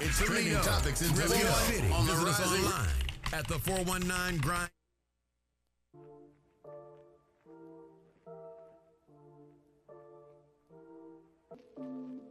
It's trending topics in Toledo. City. On the Visit us online at the 419 Grind. This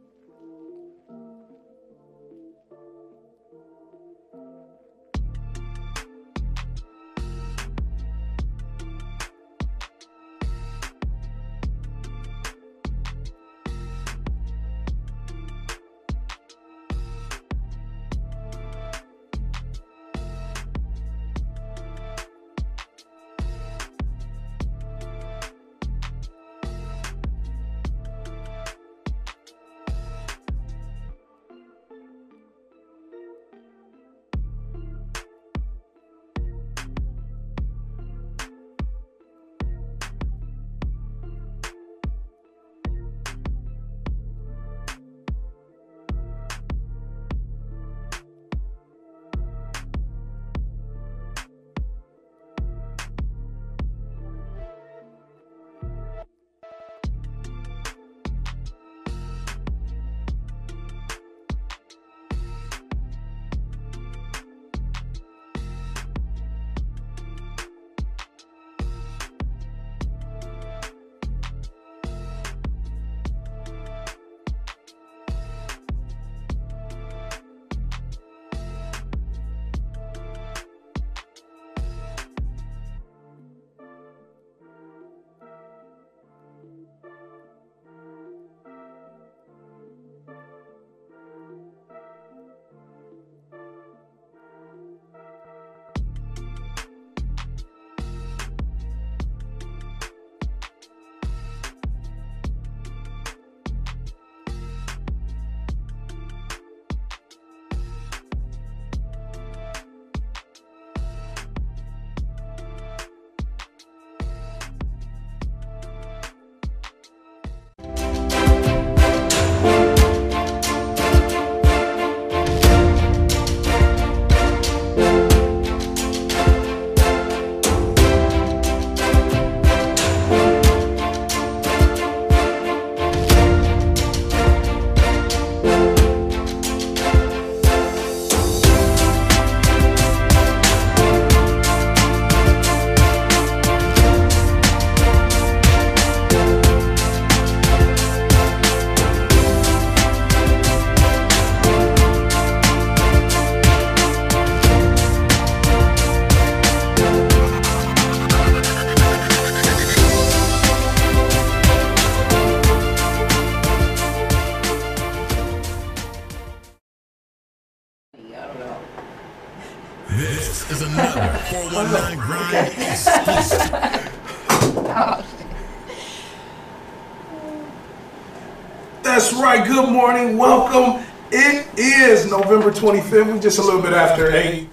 25th. We're just a little bit after 8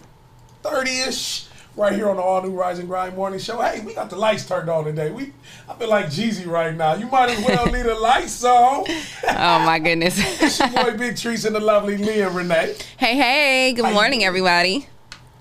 30-ish. Right here on the all new Rise and Grind Morning Show. Hey, we got the lights turned on today. We I feel like Jeezy right now. You might as well leave the lights on. Oh my goodness. It's your boy Big Trees and the lovely Leah Renee. hey, hey, good How morning, everybody.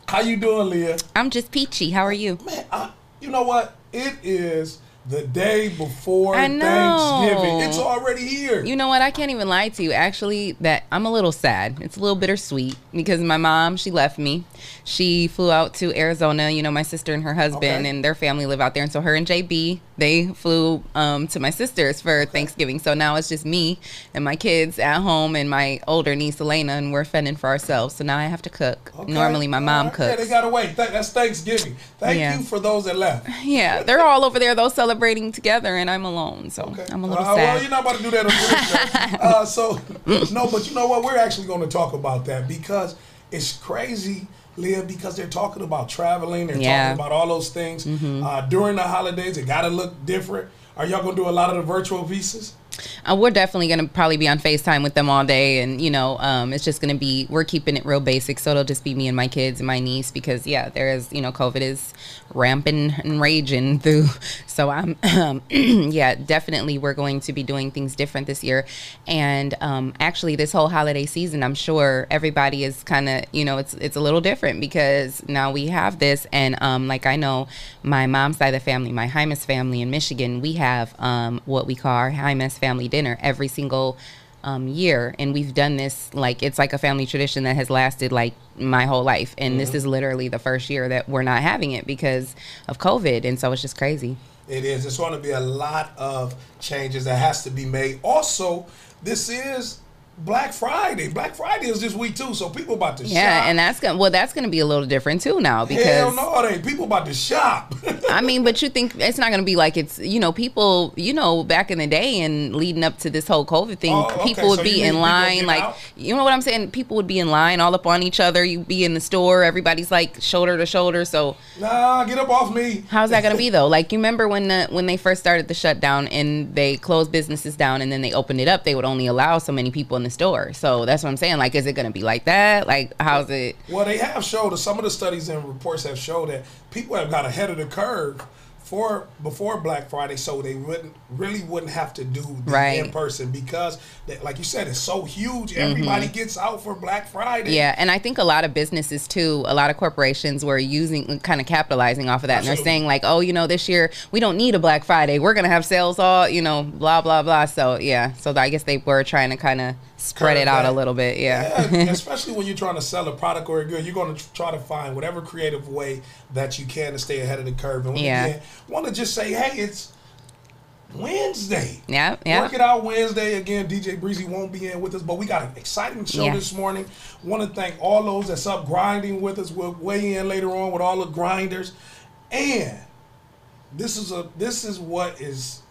How you doing, Leah? I'm just peachy. How are you? Man, I, you know what? It is the day before. Thanksgiving. It's already here. You know what? I can't even lie to you. Actually, that I'm a little sad. It's a little bittersweet because my mom, she left me. She flew out to Arizona. You know, my sister and her husband Okay. and their family live out there. And so her and JB, they flew um, to my sister's for Thanksgiving. So now it's just me and my kids at home and my older niece Elena, and we're fending for ourselves. So now I have to cook. Okay. Normally my mom right. Yeah, they gotta wait. Th- That's Thanksgiving. Thank Yeah. you for those that left. Yeah, they're all over there though celebrating together, and I'm alone, so Okay. I'm a little Uh, Well, you're not about to do that on this uh, So, no, but you know what? We're actually going to talk about that because it's crazy, Leah, because they're talking about traveling. They're Yeah. Mm-hmm. talking about all those things. Uh, during the holidays, it got to look different. Are y'all going to do a lot of the virtual pieces? Uh, we're definitely gonna probably be on Facetime with them all day, and you know, um, it's just gonna be we're keeping it real basic, so it'll just be me and my kids and my niece because yeah, there is you know, COVID is ramping and raging through. So I'm um, yeah, definitely we're going to be doing things different this year, and um, actually this whole holiday season, I'm sure everybody is kind of you know, it's it's a little different because now we have this, and um, like I know my mom's side of the family, my Hymas family in Michigan, we have um, what we call our Hymas family dinner every single um, year, and we've done this like it's like a family tradition that has lasted like my whole life, and this is literally the first year that we're not having it because of COVID, and so it's just crazy. It is. It's going to be a lot of changes that has to be made. Also, this is Black Friday. Black Friday is this week too, so people about to shop. Yeah, shop. and that's gonna well, that's gonna be a little different too now because Hell no, ain't. People about to shop. I mean, but you think it's not going to be like it's, you know, people, you know, back in the day and leading up to this whole COVID thing, Oh, okay. people would So be in line, like, out? you know what I'm saying? People would be in line all up on each other. You'd be in the store, everybody's like shoulder to shoulder. So nah, get up off me. how's that going to be though? Like, you remember when the when they first started the shutdown and they closed businesses down and then they opened it up, they would only allow so many people in the store. So that's what I'm saying. Like, is it going to be like that? Like, how's it? Well, they have showed some of the studies and reports have showed that people have got ahead of the curve for before Black Friday, so they wouldn't really wouldn't have to do the Right. in person because, they, like you said, it's so huge. Everybody gets out for Black Friday. Mm-hmm. Yeah, and I think a lot of businesses too, a lot of corporations were using, kind of capitalizing off of that, and they're saying like, oh, you know, this year we don't need a Black Friday, we're gonna have sales all, you know, blah blah blah. So yeah, so I guess they were trying to kind of spread it out a little bit. Yeah, Yeah, especially when you're trying to sell a product or a good, you're going to try to find whatever creative way that you can to stay ahead of the curve. And Yeah. want to just say, hey, it's Wednesday. yeah, yeah. Work it out Wednesday. Again, DJ Breezy won't be in with us, but we got an exciting show Yeah. this morning. Want to thank all those that's up grinding with us. We'll weigh in later on with all the grinders. And this is a this is what is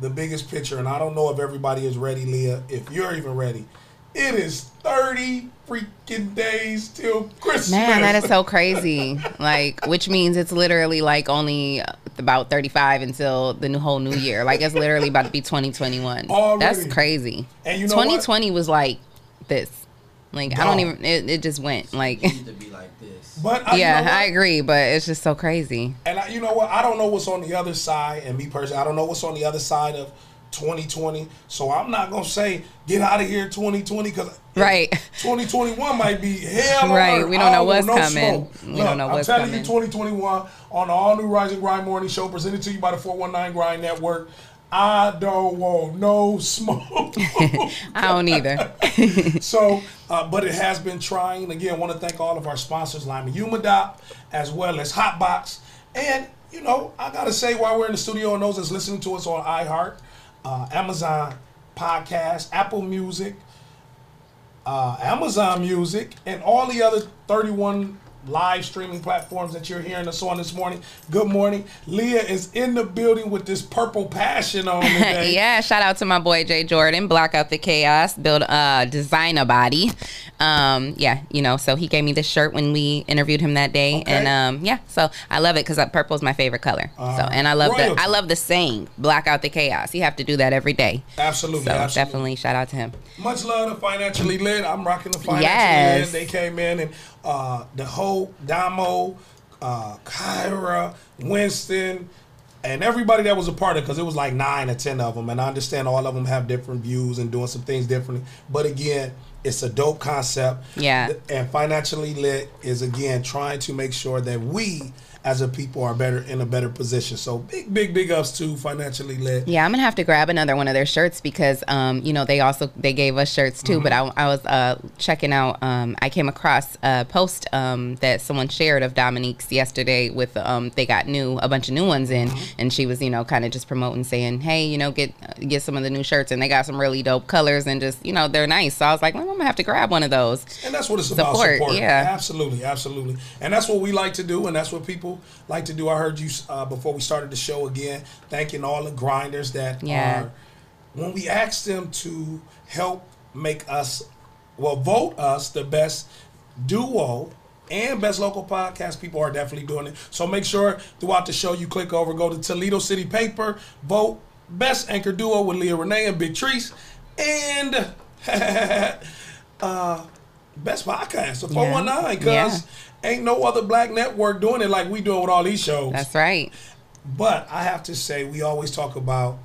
the biggest picture, and I don't know if everybody is ready, Leah. If you're even ready, it is 30 freaking days till Christmas. Man, that is so crazy. Like, which means it's literally like only about 35 until the new whole new year. Like, it's literally about to be 2021. Already. That's crazy. And you know what? 2020 was like this. Like, I don't even. It, it just went like. need to be like this. But I, you yeah, know? I agree, but it's just so crazy. And I, you know what? I don't know what's on the other side. And me personally, I don't know what's on the other side of 2020. So I'm not gonna say get out of here 2020 because Right. 2021 might be hell. Right, we don't know what's coming. smoke. We don't know I'm what's telling coming. you, 2021 on the all new Rise and Grind Morning Show presented to you by the 419 Grind Network. I don't want no smoke. I don't either. So, uh, but it has been trying. Again, I want to thank all of our sponsors, Lima Humidop, as well as Hotbox. And, you know, I got to say, while we're in the studio and those that's listening to us on iHeart, uh, Amazon Podcast, Apple Music, uh, Amazon Music, and all the other 31 live streaming platforms that you're hearing us on this morning. Good morning. Leah is in the building with this purple passion on today. yeah, shout out to my boy Jay Jordan, block out the chaos, build a designer body. Um, yeah, you know, so he gave me this shirt when we interviewed him that day, Okay. and um, yeah, so I love it because purple is my favorite color. so, Uh, and I love the royalty. I love the saying, block out the chaos. You have to do that every day. Absolutely. So absolutely. definitely shout out to him. Much love to Financially Lit. I'm rocking the Financially Yes. Lit. They came in and uh, the whole Damo, uh, Kyra, Winston, and everybody that was a part of it, because it was like nine or ten of them. And I understand all of them have different views and doing some things differently. But again, it's a dope concept. Yeah. And Financially Lit is, again, trying to make sure that we as a people are better in a better position. So big, big, big ups to Financially Lit. Yeah, I'm gonna have to grab another one of their shirts because, um, you know, they also they gave us shirts too. But I, I was uh, checking out. Um, I came across a post um, that someone shared of Dominique's yesterday with um, they got new a bunch of new ones in, and she was you know kind of just promoting saying, hey, you know, get get some of the new shirts, and they got some really dope colors and just you know they're nice. So I was like, well, I'm gonna have to grab one of those. And that's what it's about. Support, Support. yeah. Absolutely, absolutely. And that's what we like to do, and that's what people like to do. I heard you uh, before we started the show again, thanking all the grinders that Yeah. are. When we asked them to help make us, well, vote us the best duo and best local podcast, people are definitely doing it. So make sure throughout the show you click over, go to Toledo City Paper, vote best anchor duo with Leah Renee and Big Treese, and uh, best podcast, so 419, because ain't no other black network doing it like we doing with all these shows. That's right. But I have to say, we always talk about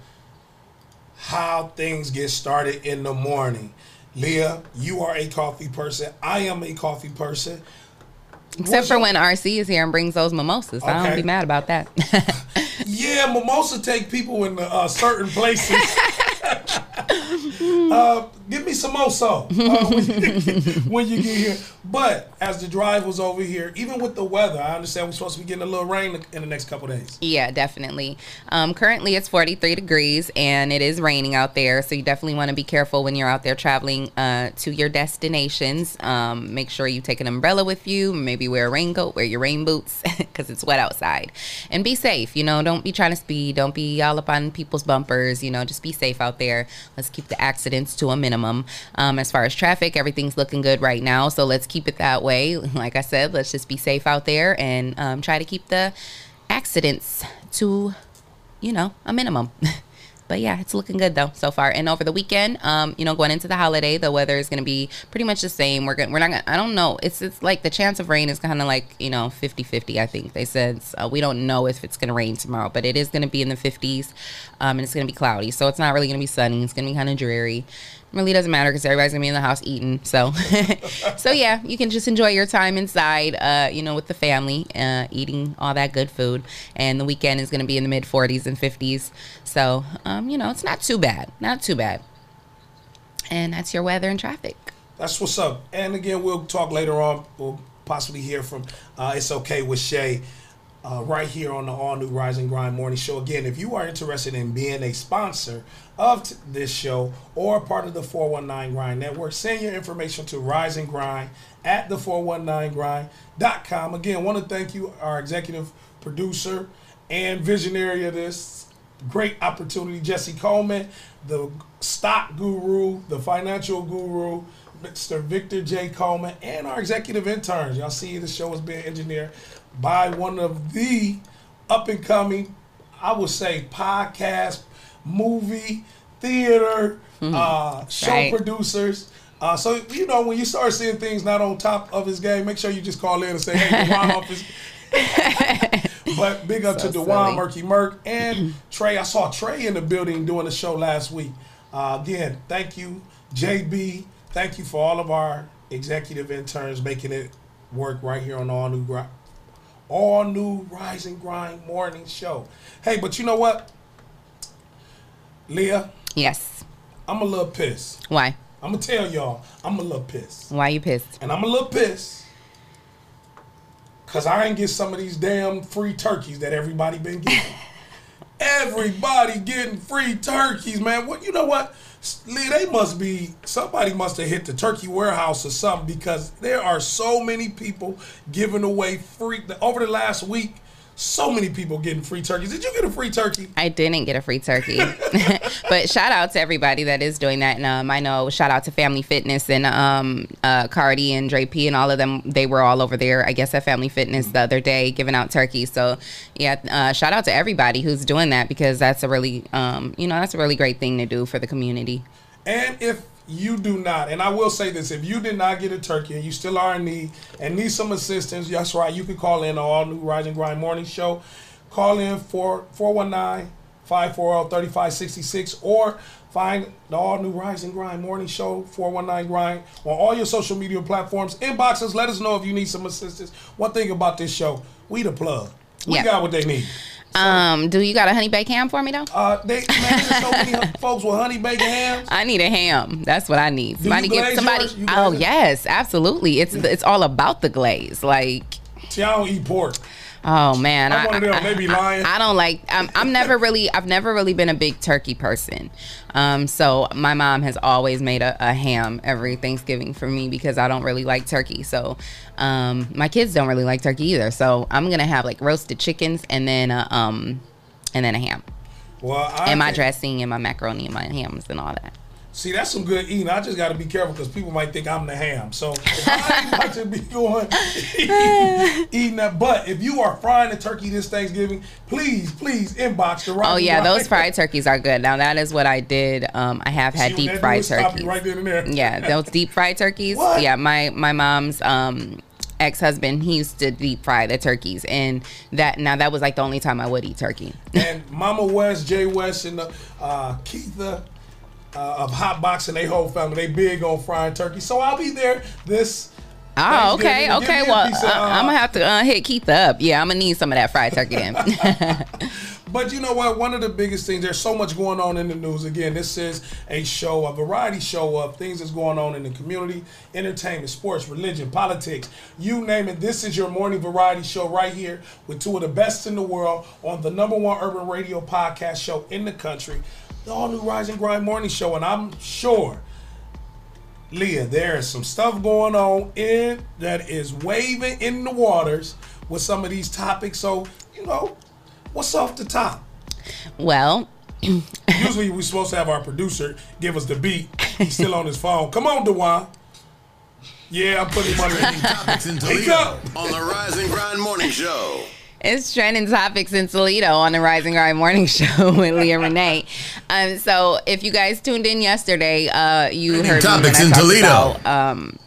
how things get started in the morning. Leah, you are a coffee person. I am a coffee person. Except for when RC is here and brings those mimosas. I don't be mad about that. Yeah, mimosa take people in uh, certain places. uh, give me some more so uh, when, you, when you get here. But as the drive was over here, even with the weather, I understand we're supposed to be getting a little rain in the next couple days. Yeah, definitely. Um, currently, it's 43 degrees and it is raining out there. So you definitely want to be careful when you're out there traveling uh, to your destinations. Um, make sure you take an umbrella with you. Maybe wear a raincoat, wear your rain boots because it's wet outside. And be safe. You know, don't be trying to speed. Don't be all up on people's bumpers. You know, just be safe out there. Let's keep the accidents to a minimum. Um, as far as traffic, everything's looking good right now. So let's keep it that way. Like I said, let's just be safe out there and um, try to keep the accidents to, you know, a minimum. but yeah, it's looking good though so far. And over the weekend, um, you know, going into the holiday, the weather is going to be pretty much the same. We're gonna, we're not gonna, I don't know. It's it's like the chance of rain is kind of like you know 50-50, I think they said. So we don't know if it's going to rain tomorrow, but it is going to be in the 50s, um, and it's going to be cloudy. So it's not really going to be sunny. It's going to be kind of dreary really doesn't matter because everybody's gonna be in the house eating. So, so yeah, you can just enjoy your time inside, uh, you know, with the family, uh, eating all that good food. And the weekend is gonna be in the mid 40s and 50s. So, um, you know, it's not too bad, not too bad. And that's your weather and traffic. That's what's up. And again, we'll talk later on. We'll possibly hear from uh, It's Okay with Shay. Uh, right here on the all new Rise and Grind Morning Show. Again, if you are interested in being a sponsor of t- this show or part of the 419 Grind Network, send your information to Rise and Grind at the 419grind.com. Again, want to thank you, our executive producer and visionary of this great opportunity, Jesse Coleman, the stock guru, the financial guru, Mr. Victor J. Coleman, and our executive interns. Y'all see the show is being engineered by one of the up and coming, I would say, podcast, movie, theater, uh, show Right. producers. Uh, so you know when you start seeing things not on top of his game, make sure you just call in and say, "Hey, Dewan off his." but big up So to Dewan. Murky Murk and Trey. I saw Trey in the building doing the show last week. Uh, again, thank you, JB. Thank you for all of our executive interns making it work right here on All New Grind, All New Rise and Grind Morning Show. Hey, but you know what, Leah, Yes. I'm a little pissed. Why? I'm gonna tell y'all, I'm a little pissed. Why you pissed? And I'm a little pissed because I ain't get some of these damn free turkeys that everybody been getting. everybody getting free turkeys, man. What you know what? Lee, they must be somebody must have hit the turkey warehouse or something because there are so many people giving away free over the last week. So many people getting free turkeys. Did you get a free turkey? I didn't get a free turkey, but shout out to everybody that is doing that. And um, I know shout out to Family Fitness and um, uh, Cardi and Dre P and all of them. They were all over there, I guess, at Family Fitness the other day giving out turkeys. So yeah, uh, shout out to everybody who's doing that because that's a really, um, you know, that's a really great thing to do for the community. And if you do not, and I will say this, if you did not get a turkey and you still are in need and need some assistance, that's right, you can call in the all new Rise and Grind Morning Show. Call in for 419 540 3566 or find the all new Rise and Grind Morning Show 419 Grind on all your social media platforms. Inbox us, let us know if you need some assistance. One thing about this show, we the plug. We Yeah. got what they need. Um, do you got a honey baked ham for me though? Uh, they man, so many folks with honey baked hams. I need a ham. That's what I need. Somebody give somebody. Oh it? yes, absolutely. It's it's all about the glaze. Like See, I don't eat pork. Oh man, I'm one of them. They be lying. I don't like. I'm, I'm never really. I've never really been a big turkey person. Um, so my mom has always made a, a ham every Thanksgiving for me because I don't really like turkey. So um, my kids don't really like turkey either. So I'm gonna have like roasted chickens and then a, um, and then a ham Well, I and my dressing and my macaroni and my hams and all that. See, that's some good eating. I just got to be careful because people might think I'm the ham. So I ain't about to be going eating that. But if you are frying a turkey this Thanksgiving, please, please inbox the right. Oh yeah, those fried turkeys are good. Now that is what I did. Um, I have had deep fried turkeys. Right and there. Yeah, those deep fried turkeys. What? Yeah, my my mom's um ex-husband he used to deep fry the turkeys and that now that was like the only time I would eat turkey. and Mama West, Jay West, and the, uh, Keitha uh, of Hot Box and they whole family, they big on frying turkey. So I'll be there this Oh, okay, okay. Well, of, uh, I'm gonna have to uh, hit Keith up. Yeah, I'm gonna need some of that fried turkey then. But you know what? One of the biggest things, there's so much going on in the news. Again, this is a show, a variety show of things that's going on in the community, entertainment, sports, religion, politics, you name it. This is your morning variety show right here with two of the best in the world on the number one urban radio podcast show in the country, the all new Rise and Grind Morning Show. And I'm sure Leah, there is some stuff going on in that is waving in the waters with some of these topics. So, you know, what's off the top? well, Usually we're supposed to have our producer give us the beat. He's still on his phone. Come on, Dewan. Yeah, I'm putting him on Trending the topics in Wake Toledo on the Rise and Grind Morning Show. It's trending topics in Toledo on the Rise and Grind Morning Show with Leah Renee. Um, so if you guys tuned in yesterday, uh, you Trending heard topics in Toledo. about, um,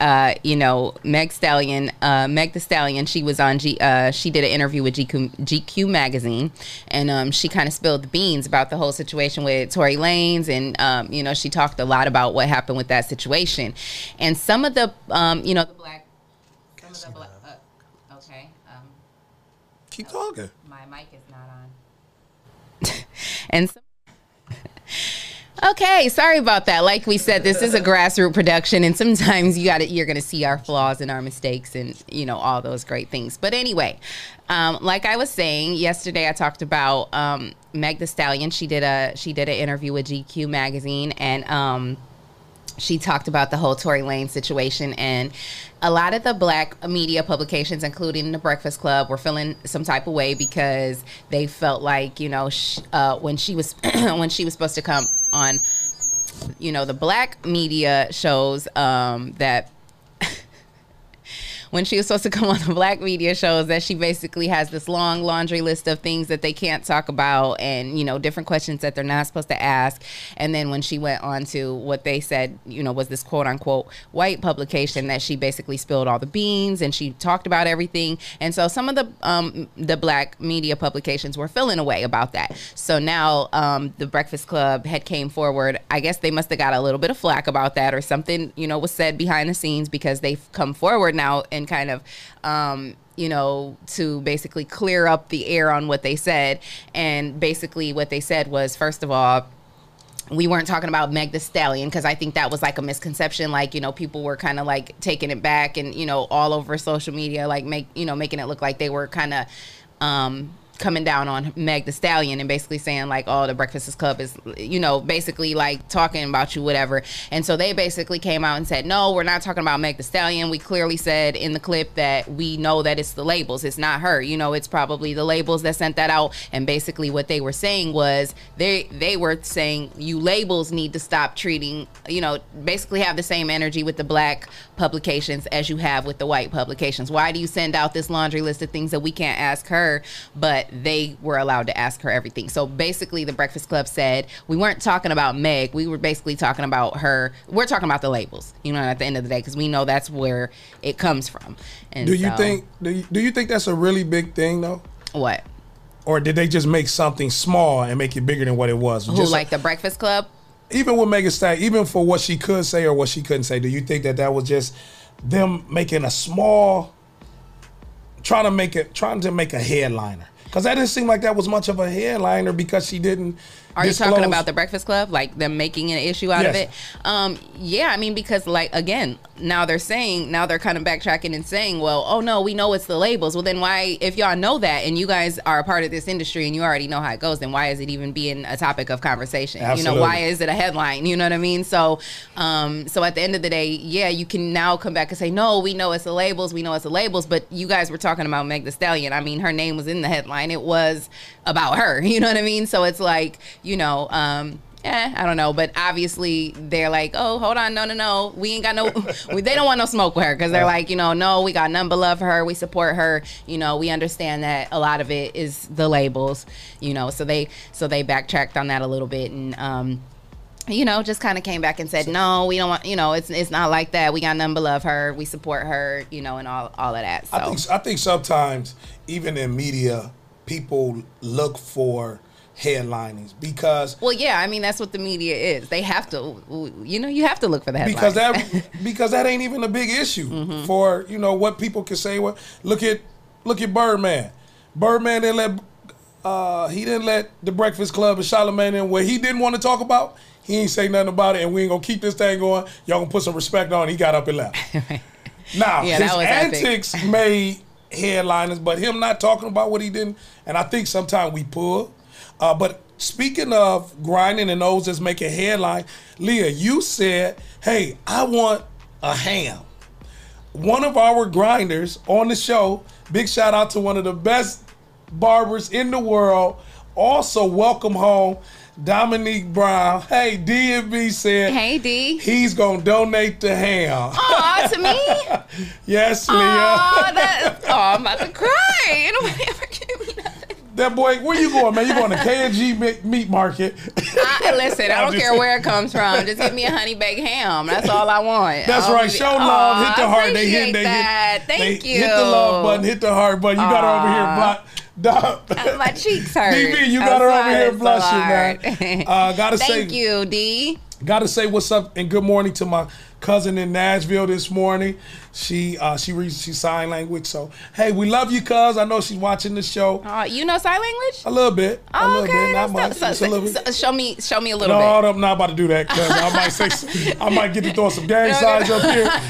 uh, you know, Meg Stallion, uh, Meg the Stallion. She was on G. Uh, she did an interview with GQ, GQ magazine, and um, she kind of spilled the beans about the whole situation with Tory Lanez, and um, you know, she talked a lot about what happened with that situation, and some of the, um, you know, the black, some of the black. Okay. Keep talking. my mic is not on. and so, okay, sorry about that. Like we said, this is a grassroots production, and sometimes you got to you're gonna see our flaws and our mistakes, and you know all those great things. But anyway, um, like I was saying yesterday, I talked about um, Meg The Stallion. She did a she did an interview with GQ magazine, and um, she talked about the whole Tory Lane situation and a lot of the black media publications, including the Breakfast Club, were feeling some type of way because they felt like you know sh- uh, when she was when she was supposed to come on, you know, the black media shows um, that when she was supposed to come on the black media shows that she basically has this long laundry list of things that they can't talk about and you know different questions that they're not supposed to ask. And then when she went on to what they said you know was this quote unquote white publication that she basically spilled all the beans and she talked about everything. And so some of the um, the black media publications were feeling away about that. So now um, the breakfast club had came forward. I guess they must have got a little bit of flack about that or something you know was said behind the scenes because they've come forward now and kind of um, you know to basically clear up the air on what they said and basically what they said was first of all we weren't talking about Meg the Stallion because I think that was like a misconception. Like, you know, people were kind of like taking it back and, you know, all over social media, like make, you know, making it look like they were kind of, um, coming down on Meg the Stallion and basically saying like, oh, the Breakfast Club is, you know, basically like talking about you, whatever. And so they basically came out and said, no, we're not talking about Meg the Stallion. We clearly said in the clip that we know that it's the labels. It's not her. You know, it's probably the labels that sent that out. And basically what they were saying was they they were saying you labels need to stop treating, you know, basically have the same energy with the black publications as you have with the white publications. Why do you send out this laundry list of things that we can't ask her, but they were allowed to ask her everything? So basically, the Breakfast Club said we weren't talking about Meg. We were basically talking about her. We're talking about the labels, you know, at the end of the day, because we know that's where it comes from. And Do you so- think do you, do you think that's a really big thing though? what? Or did they just make something small and make it bigger than what it was? Who Just like the Breakfast Club? even with Megan Stallion, even for what she could say or what she couldn't say, do you think that that was just them making a small, trying to make it, trying to make a headliner? Because that didn't seem like that was much of a headliner because she didn't. Are you talking about the Breakfast Club, like them making an issue out of it? Um, yeah, I mean because like again, now they're saying now they're kind of backtracking and saying, well, oh no, we know it's the labels. Well, then why, if y'all know that and you guys are a part of this industry and you already know how it goes, then why is it even being a topic of conversation? Absolutely. You know, why is it a headline? You know what I mean? So, um, so at the end of the day, yeah, you can now come back and say, no, we know it's the labels, we know it's the labels, but you guys were talking about Meg The Stallion. I mean, her name was in the headline. It was about her. You know what I mean? So it's like, you know, um, eh, I don't know, but obviously they're like, oh, hold on, no, no, no, we ain't got no, we, they don't want no smoke with her because they're like, you know, no, we got none but love for her, we support her, you know, we understand that a lot of it is the labels, you know, so they, so they backtracked on that a little bit and, um, you know, just kind of came back and said, no, we don't want, you know, it's it's not like that. We got none but love her, we support her, you know, and all all of that. So I think I think sometimes even in media, people look for headlinings because Well, yeah, I mean that's what the media is. They have to, you know, you have to look for that because that because that ain't even a big issue Mm-hmm. for you know what people can say. what look at look at Birdman. Birdman didn't let uh, he didn't let the Breakfast Club and Charlamagne in what he didn't want to talk about. He ain't say nothing about it, and we ain't gonna keep this thing going. Y'all gonna put some respect on. He got up and left. Now Yeah, his that was epic. antics made headliners, but him not talking about what he didn't, and I think sometimes we pull. Uh, but speaking of grinding and those that's making headline, Leah, you said, "Hey, I want a ham." One of our grinders on the show. Big shout out to one of the best barbers in the world. Also, welcome home, Dominique Brown. Hey, DB said, Hey, D. he's gonna donate the ham." Aw, to me. yes, Leah. Aw, that. Oh, I'm about to cry. Nobody ever gave. That boy, where you going, man? You going to KNG meat- meat market? I, listen, I don't care saying. where it comes from. Just give me a honey baked ham. That's all I want. That's I'll right. be- Show love. Aw, hit the heart. They hit. They that. hit. Thank they you. Hit the love button. Hit the heart button. You got her over here. Block. Dog. My cheeks hurt. DB, you I'm got her over here it's so blushing, man. Uh, gotta say, Thank you, D. Gotta say what's up and good morning to my cousin in Nashville this morning. She uh, she reads she sign language. So hey, we love you, cuz. I know she's watching the show. Uh, you know sign language? A little bit. a Oh, little okay, bit, not much. So- a so- bit. so show me, show me a little No, bit. No, I'm not about to do that because I might say I might get to throw some gang signs up here.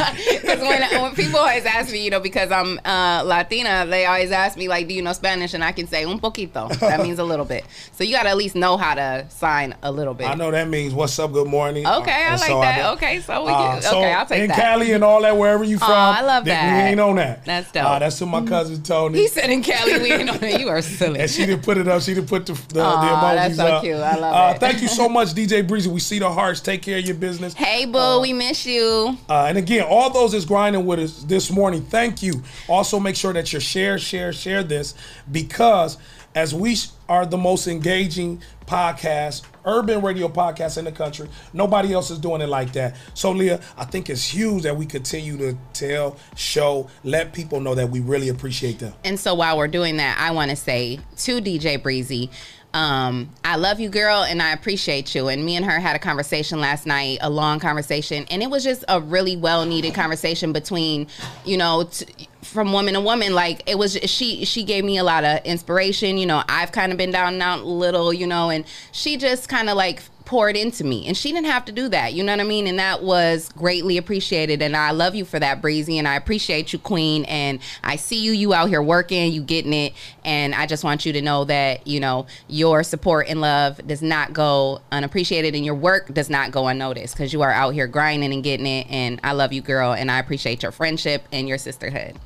Because when, when people always ask me, you know, because I'm uh, Latina, they always ask me, like, do you know Spanish? And I can say un poquito. That means a little bit. So you got to at least know how to sign a little bit. I know that means what's up, good morning. Okay, I like so that. do- okay, so we Uh, can. so okay, I'll take in that. Cali and all that, wherever you from, I love that. We ain't on that. That's dope. Uh, that's what my cousin told me. he said in Cali, we ain't on it. You are silly. and she didn't put it up. She didn't put the, the, the Aw, emojis that's so up. cute. I love uh, it. Thank you so much, DJ Breezy. We see the hearts. Take care of your business. hey, boo, we miss you. Uh, and again, all those that's grinding with us this morning, thank you. Also, make sure that you share, share, share this because as we are the most engaging podcast, urban radio podcast in the country, nobody else is doing it like that. So, Leah, I think it's huge that we continue to tell, show, let people know that we really appreciate them. And so while we're doing that, I want to say to DJ Breezy, um, I love you, girl, and I appreciate you. And me and her had a conversation last night, a long conversation, and it was just a really well needed conversation between, you know, t- from woman to woman. Like it was, she she gave me a lot of inspiration. You know, I've kind of been down and out a little, you know, and she just kind of like poured into me and she didn't have to do that you know what i mean and that was greatly appreciated and i love you for that breezy and i appreciate you queen and i see you you out here working you getting it and i just want you to know that you know your support and love does not go unappreciated and your work does not go unnoticed because you are out here grinding and getting it and i love you girl and i appreciate your friendship and your sisterhood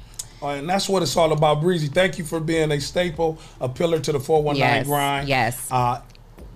Uh, and that's what it's all about, Breezy. Thank you for being a staple, a pillar to the 419 Yes, grind. yes. Uh,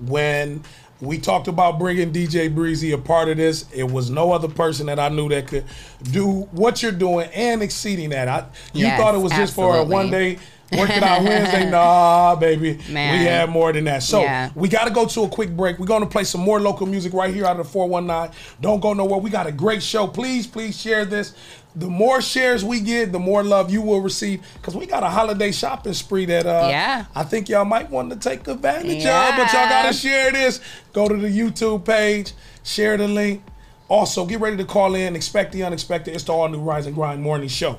when we talked about bringing DJ Breezy a part of this, it was no other person that I knew that could do what you're doing and exceeding that. I, you Yes, thought it was just for a one day. Work it out Wednesday. Nah, baby. Man. We had more than that. So Yeah. we got to go to a quick break. We're going to play some more local music right here out of the 419. Don't go nowhere. We got a great show. Please, please share this. The more shares we get, the more love you will receive. Because we got a holiday shopping spree that uh, Yeah. I think y'all might want to take advantage of. But y'all got to share this. Go to the YouTube page, share the link. Also, get ready to call in. Expect the unexpected. It's the all new Rise and Grind Morning Show.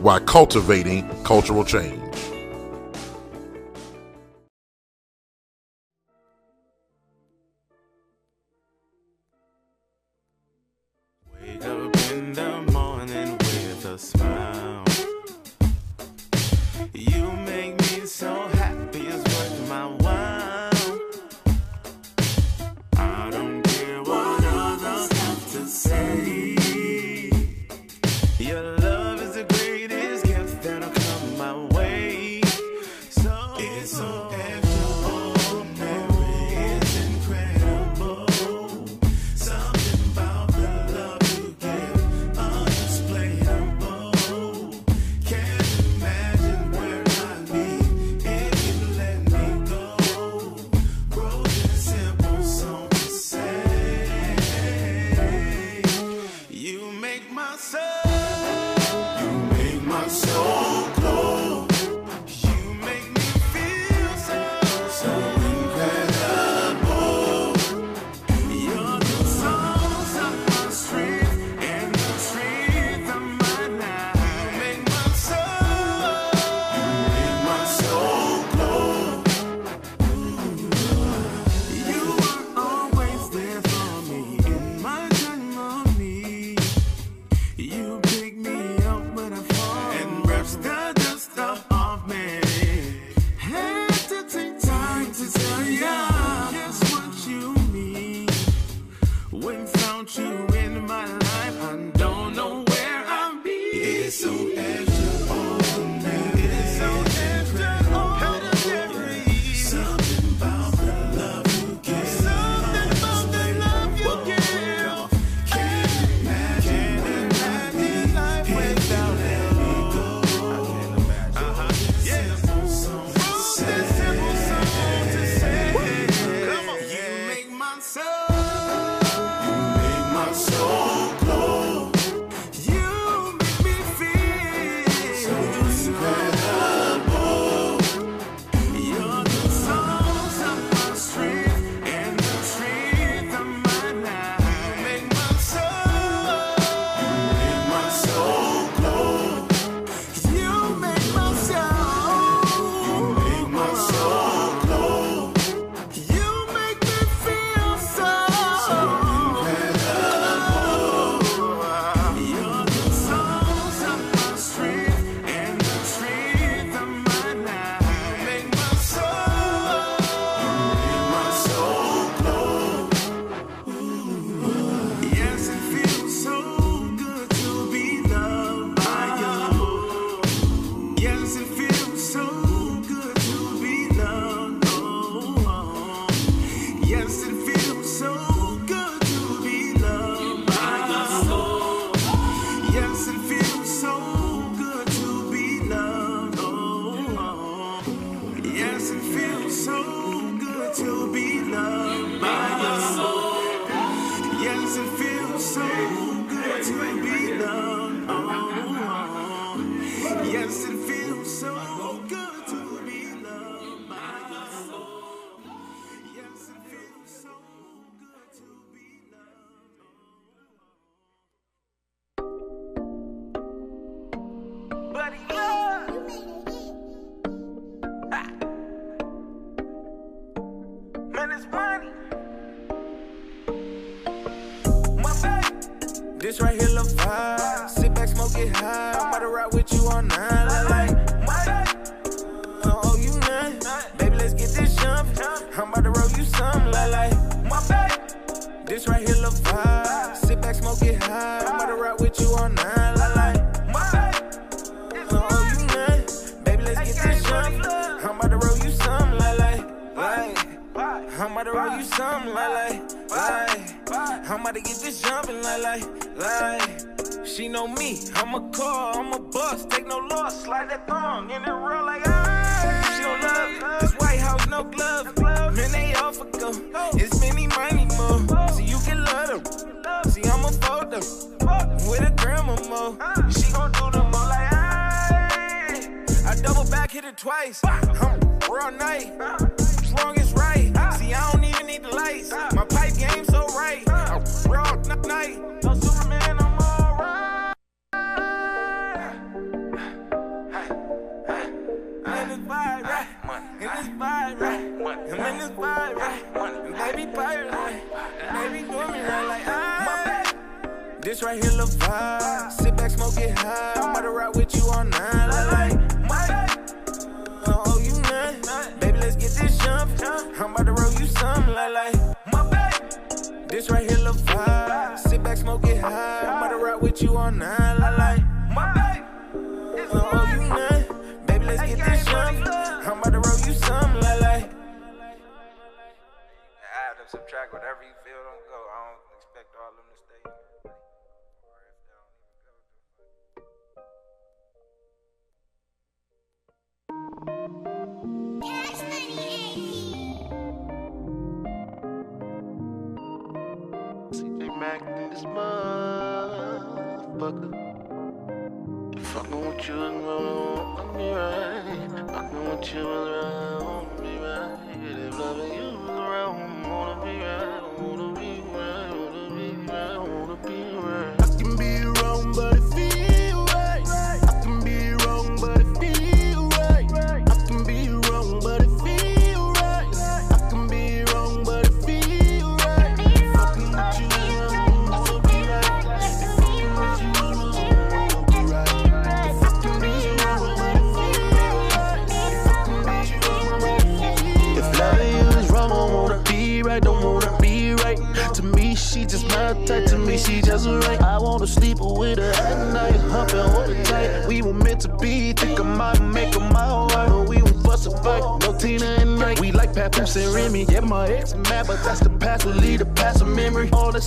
while cultivating cultural change.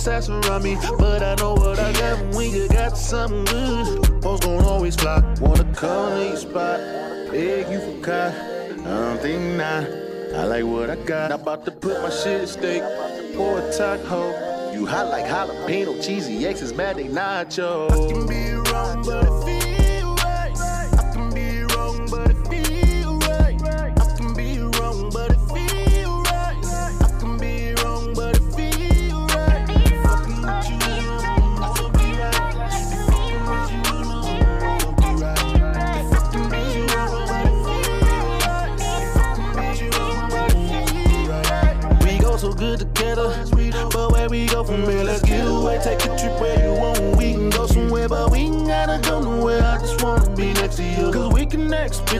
Sass around me, but I know what I got when just got something good. Folks gon' always fly. Wanna come to your spot, beg you for car. I don't think not. I like what I got. Not about to put my shit at stake for a taco. You hot like jalapeno, cheesy X is mad they nacho. I can be wrong, but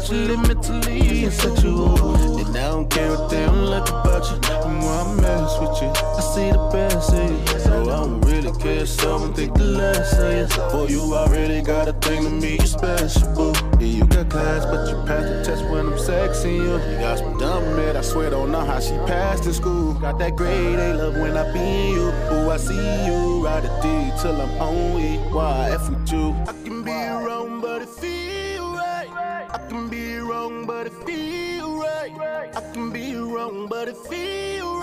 connect mentally, and sexual. And I don't care what they don't like about you. When I mess with you, I see the best in you. So I don't really care, so I think the less of you. For you, I really got a thing to me, you special, boo. Yeah, you got class, but you passed the test when I'm sexing you. You got some dumb mid, I swear, don't know how she passed in school. Got that grade, they love when I be you. Ooh, I see you, ride a D till I'm on E. Why F with you? Wrong,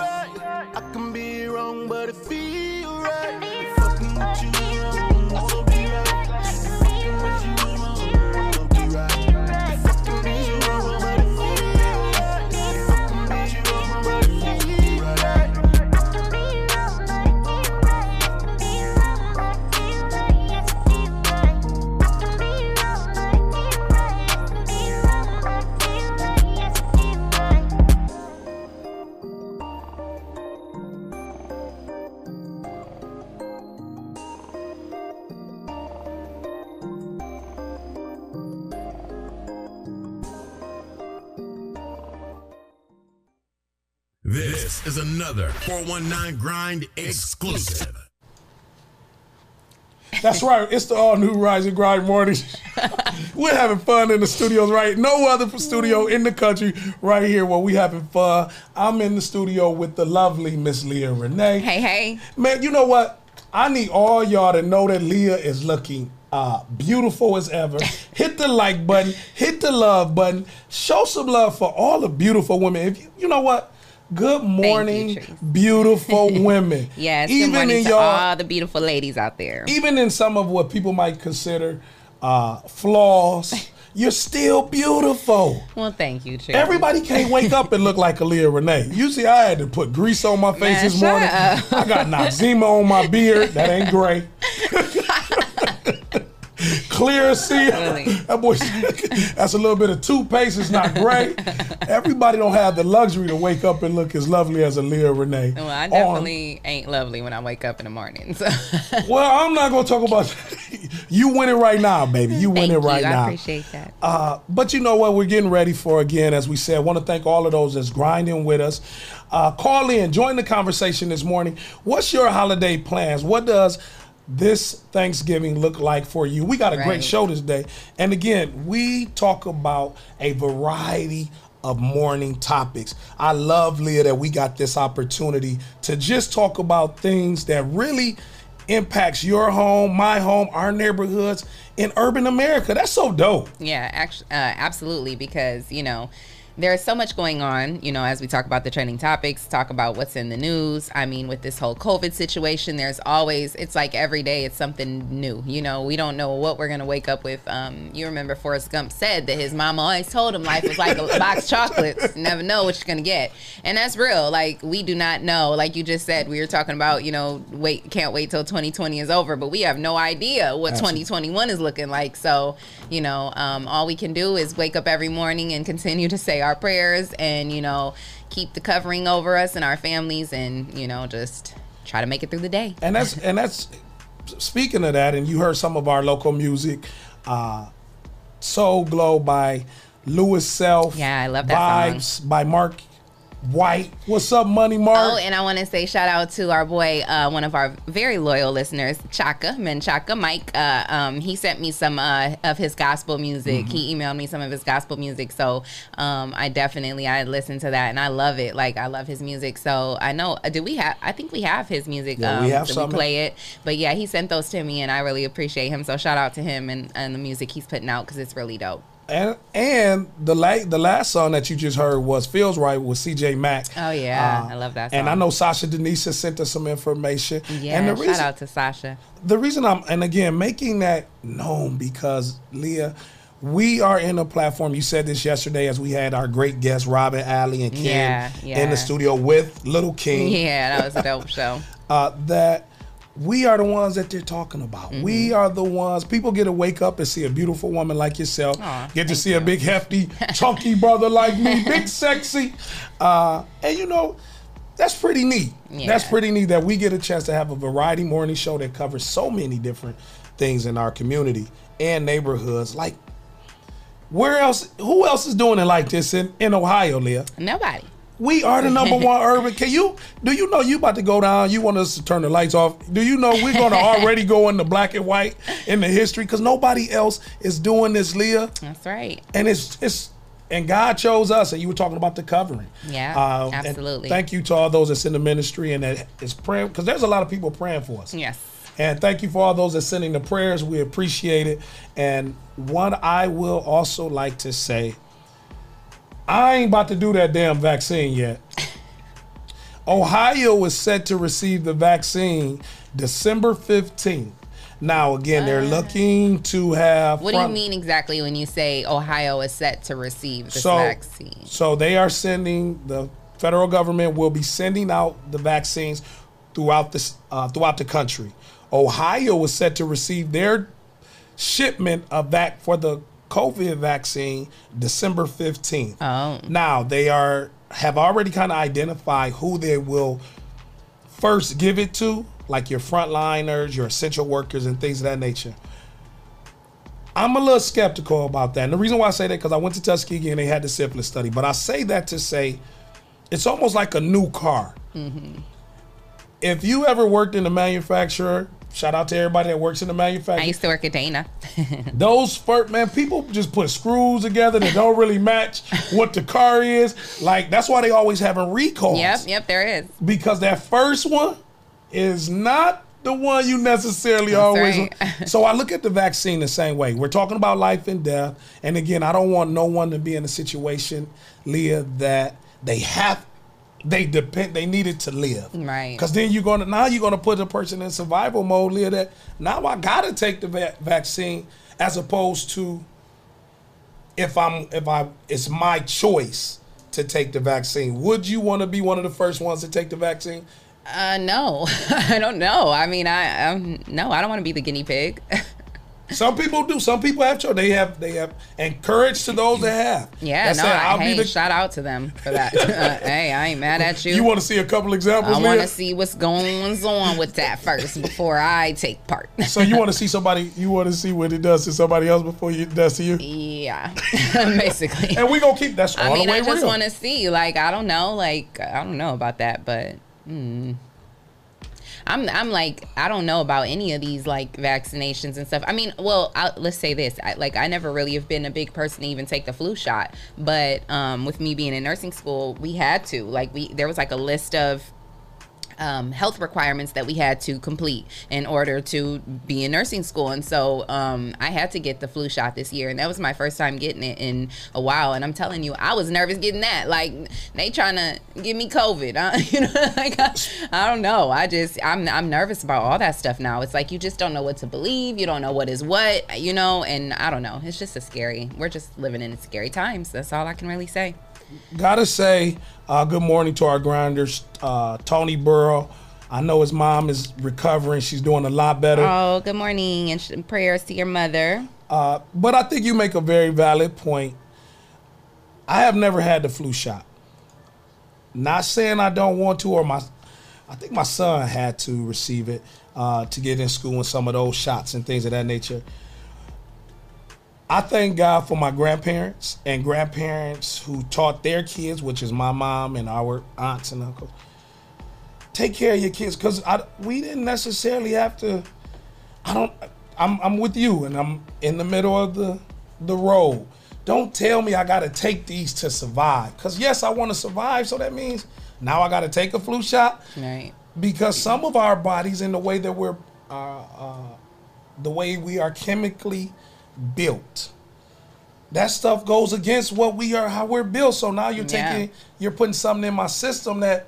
is another 419 Grind exclusive. That's right. It's the all new Rise and Grind morning. We're having fun in the studios, right? No other studio in the country right here where we having fun. I'm in the studio with the lovely Miss Leah Renee. Hey, hey. Man, you know what? I need all y'all to know that Leah is looking uh, beautiful as ever. hit the like button, hit the love button, show some love for all the beautiful women. If you, you know what? Good morning, Trace. beautiful women. Yes, even good in to y'all, all the beautiful ladies out there. even in some of what people might consider uh, flaws, you're still beautiful. Well, thank you, Tracy. Everybody can't wake up and look like Aaliyah Renee. Usually I had to put grease on my face Man, this morning. up. I got Noxzema on my beard. That ain't gray. Clear. Really? That boy that's a little bit of toothpaste. It's not great. Everybody don't have the luxury to wake up and look as lovely as Aaliyah Renee. Well, I On- definitely ain't lovely when I wake up in the morning. So Well, I'm not gonna talk about you winning right now, baby. You thank winning you. right I now. appreciate that. Uh, but you know what? We're getting ready for again, as we said. I want to thank all of those that's grinding with us. Uh, call in, join the conversation this morning. What's your holiday plans? What does this Thanksgiving look like for you? We got a great show this day. And again, we talk about a variety of morning topics. I love, Leah, that we got this opportunity to just talk about things that really impacts your home, my home, our neighborhoods in urban America. That's so dope. Yeah, actually, uh, absolutely, because you know there's so much going on. You know, as we talk about the trending topics, talk about what's in the news. I mean, with this whole COVID situation, there's always it's like every day it's something new. You know, we don't know what we're gonna wake up with. Um, you remember Forrest Gump said that his mama always told him life was like a box of chocolates. You never know what you're gonna get, and that's real. Like we do not know. Like you just said, we were talking about. You know, wait, can't wait till 2020 is over, but we have no idea what Absolutely. 2021 is looking like. So, you know, um, all we can do is wake up every morning and continue to say our prayers and, you know, keep the covering over us and our families and, you know, just try to make it through the day. and that's and that's speaking of that and you heard some of our local music uh soul glow by Lewis self Yeah, I love that vibes by mark white what's up money mark Oh, and I want to say shout out to our boy, uh, one of our very loyal listeners, Chaka, Men Chaka, Mike. Uh, um, he sent me some uh, of his gospel music. Mm-hmm. He emailed me some of his gospel music. So um, I definitely, I listened to that and I love it. Like, I love his music. So I know, uh, do we have, I think we have his music. Yeah, um, we have so some. we play it. But yeah, he sent those to me and I really appreciate him. So shout out to him and, and the music he's putting out because it's really dope. And and the la- the last song that you just heard was feels right with cj mack Oh, yeah. I love that and i know sasha denise has sent us some information Yeah, and the shout reason out to Sasha. the reason I'm and again making that known because Leah, we are in a platform. You said this yesterday as we had our great guests Robin Alley and Ken Yeah, in the studio with Little King. Yeah, that was a dope show. Uh, that we are the ones that they're talking about. Mm-hmm. We are the ones. People get to wake up and see a beautiful woman like yourself. Aw, get to see a big hefty, chunky brother like me, big sexy, uh, and you know. That's pretty neat. That's pretty neat that we get a chance to have a variety morning show that covers so many different things in our community and neighborhoods. Like, where else? Who else is doing it like this in, in Ohio, Leah? Nobody. We are the number one urban. Can you do you know you about to go down? You want us to turn the lights off? Do you know we're gonna already go into black and white in the history because nobody else is doing this, Leah. That's right. And it's it's and God chose us. And you were talking about the covering. Yeah, Uh, absolutely. Thank you to all those that's in the ministry and that is praying because there's a lot of people praying for us. Yes. And thank you for all those that sending the prayers. We appreciate it. And one I will also like to say, I ain't about to do that damn vaccine yet. Ohio is set to receive the vaccine December 15th. Now, again, they're looking to have. What do you front- mean exactly when you say Ohio is set to receive this so, vaccine? So they are sending the federal government will be sending out the vaccines throughout this uh, throughout the country. Ohio is set to receive their shipment of that for the COVID vaccine December fifteenth. Oh. Now they are have already kind of identified who they will first give it to, like your frontliners, your essential workers, and things of that nature. I'm a little skeptical about that. And the reason why I say that because I went to Tuskegee and they had the syphilis study. But I say that to say it's almost like a new car. Mm-hmm. If you ever worked in a manufacturer, shout out to everybody that works in the manufacturing. I used to work at Dana. Those first man, people just put screws together that don't really match what the car is. Like that's why they always having recalls. yep, yep, there is. Because that first one is not the one you necessarily always. right. so I look at the vaccine the same way. We're talking about life and death, and again, I don't want no one to be in a situation, Leah, that they have they depend they needed to live. Right. Because then you're gonna now you're gonna put a person in survival mode, live that now I gotta take the va- vaccine as opposed to if I'm if I it's my choice to take the vaccine. Would you want to be one of the first ones to take the vaccine? Uh, no, I don't know. I mean, I um, no, I don't want to be the guinea pig. Some people do. Some people have children. They have they have and courage to those that have. yeah, That's no, it. I, I'll hey, be the. shout out to them for that. Uh, hey, I ain't mad at you. you want to see a couple examples? I want to see what's going on with that first before I take part. So you want to see somebody? You want to see what it does to somebody else before it does to you? yeah, basically. And we gonna keep that's all I mean, the way I just want to see. Like, I don't know. Like, I don't know about that, but mm. I'm, I'm like, I don't know about any of these like vaccinations and stuff. I mean, well, I, let's say this. I, like, I never really have been a big person to even take the flu shot, but um, with me being in nursing school, we had to. Like, we there was like a list of um, health requirements that we had to complete in order to be in nursing school. And so um, I had to get the flu shot this year. And that was my first time getting it in a while. And I'm telling you, I was nervous getting that. Like, they trying to give me COVID. Huh? you know, like, I, I don't know. I just, I'm, I'm nervous about all that stuff now. It's like you just don't know what to believe. You don't know what is what, you know, and I don't know. It's just a scary, we're just living in scary times. That's all I can really say. Gotta say, uh, good morning to our grinders, uh, Tony Burrow. I know his mom is recovering. She's doing a lot better. Oh, good morning and sh- prayers to your mother. Uh, but I think you make a very valid point. I have never had the flu shot. Not saying I don't want to, or my, I think my son had to receive it uh, to get in school and some of those shots and things of that nature. I thank God for my grandparents and grandparents who taught their kids, which is my mom and our aunts and uncles. Take care of your kids because we didn't necessarily have to. I don't. I'm I'm with you, and I'm in the middle of the the road. Don't tell me I got to take these to survive. Cause yes, I want to survive. So that means now I got to take a flu shot Right. because some of our bodies, in the way that we're, uh, uh, the way we are chemically built, that stuff goes against what we are, how we're built. So now you're Yeah. taking, you're putting something in my system that.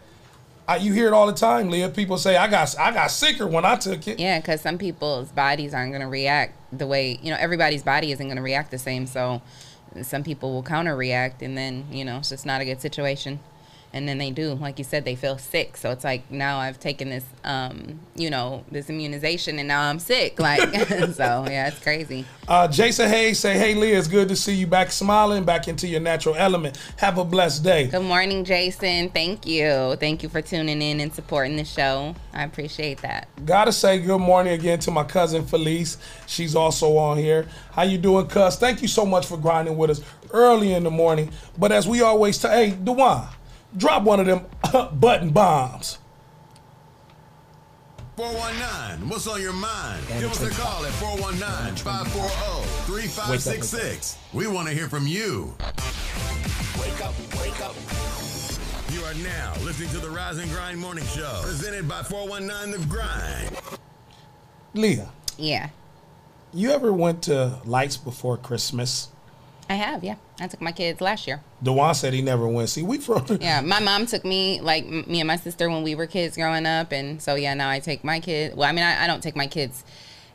I, you hear it all the time, Leah. People say I got I got sicker when I took it. Yeah, because some people's bodies aren't going to react the way, you know, everybody's body isn't going to react the same. So some people will counter react, and then, you know, it's just not a good situation. And then they do, like you said, they feel sick. So it's like now I've taken this, um, you know, this immunization, and now I'm sick. Like, so yeah, it's crazy. Uh, Jason Hayes say, "Hey Leah, it's good to see you back smiling, back into your natural element. Have a blessed day." Good morning, Jason. Thank you. Thank you for tuning in and supporting the show. I appreciate that. Gotta say good morning again to my cousin Felice. She's also on here. How you doing, cuz? Thank you so much for grinding with us early in the morning. But as we always tell, hey, Dewan, drop one of them button bombs. 419, what's on your mind? Give us a call at 419 540 3566. We want to hear from you. Wake up, wake up. You are now listening to the Rise and Grind Morning Show, presented by 419 The Grind. Leah, Yeah, you ever went to Lights Before Christmas? I have. Yeah, I took my kids last year. Dewan said he never went. See, we from Yeah, my mom took me, like m- me and my sister, when we were kids growing up, and so yeah, now I take my kids. Well, I mean, I, I don't take my kids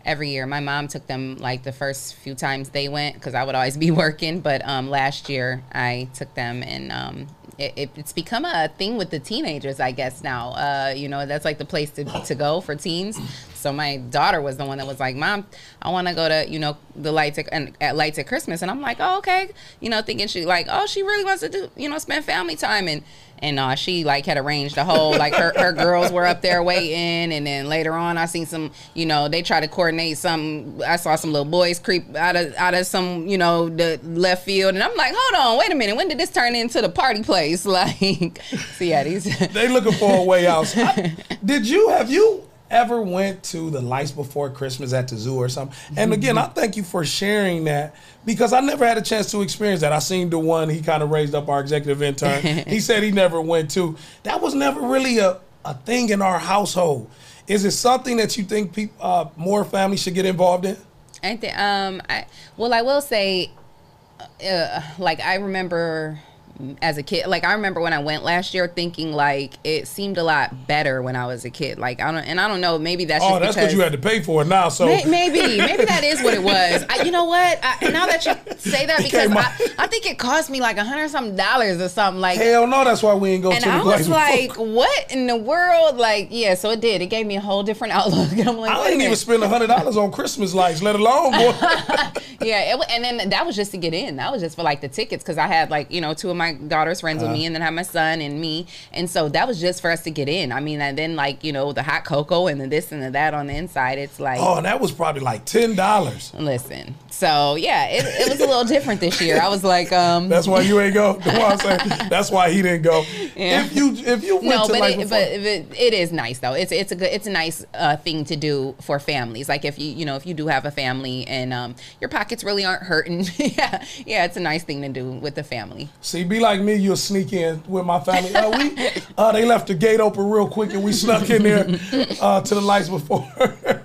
every year. My mom took them like the first few times they went because I would always be working. But um, last year I took them, and um, it, it, it's become a thing with the teenagers, I guess now. Uh, you know, that's like the place to to go for teens. So my daughter was the one that was like, "Mom, I want to go to you know the lights at, and at lights at Christmas," and I'm like, "Oh, okay," you know, thinking she like, "Oh, she really wants to do you know spend family time," and and uh, she like had arranged a whole like her, her girls were up there waiting, and then later on I seen some you know they try to coordinate some. I saw some little boys creep out of out of some you know the left field, and I'm like, "Hold on, wait a minute, when did this turn into the party place?" Like, so yeah, these. they looking for a way out. I- did you have you ever went to the lights before Christmas at the zoo or something? And again, I thank you for sharing that because I never had a chance to experience that. I seen the one he kind of raised up our executive intern. he said he never went to. That was never really a, a thing in our household. Is it something that you think peop uh, more families should get involved in? I think um I well I will say uh, like I remember as a kid. Like I remember when I went last year, thinking like it seemed a lot better when I was a kid. Like I don't, and I don't know, maybe that's Oh, that's because because you had to pay for it now. So May- Maybe, maybe that is what it was. I, you know what? I, now that you say that, because I, I think it cost me like a hundred something dollars or something. Like, hell no, that's why we ain't go and to the I was like, before. what in the world? Like, yeah. So it did. It gave me a whole different outlook. I'm like, I didn't even spend a hundred dollars on Christmas lights, let alone boy. Yeah, it, and then that was just to get in. That was just for like the tickets because I had like you know two of my daughter's friends Uh-huh. with me, and then I had my son and me, and so that was just for us to get in. I mean, and then like you know the hot cocoa and the this and the that on the inside. It's like, oh, that was probably like ten dollars. listen. So yeah, it, it was a little different this year. I was like, um, That's why you ain't go. That's why That's why he didn't go. Yeah. If you if you went no, to but like it, before, but, but it is nice though. It's it's a good it's a nice uh, thing to do for families. Like if you you know if you do have a family and um, your pockets really aren't hurting, yeah, yeah, it's a nice thing to do with the family. see, be like me, you'll sneak in with my family. Uh, we uh, they left the gate open real quick and we snuck in there uh, to the lights before.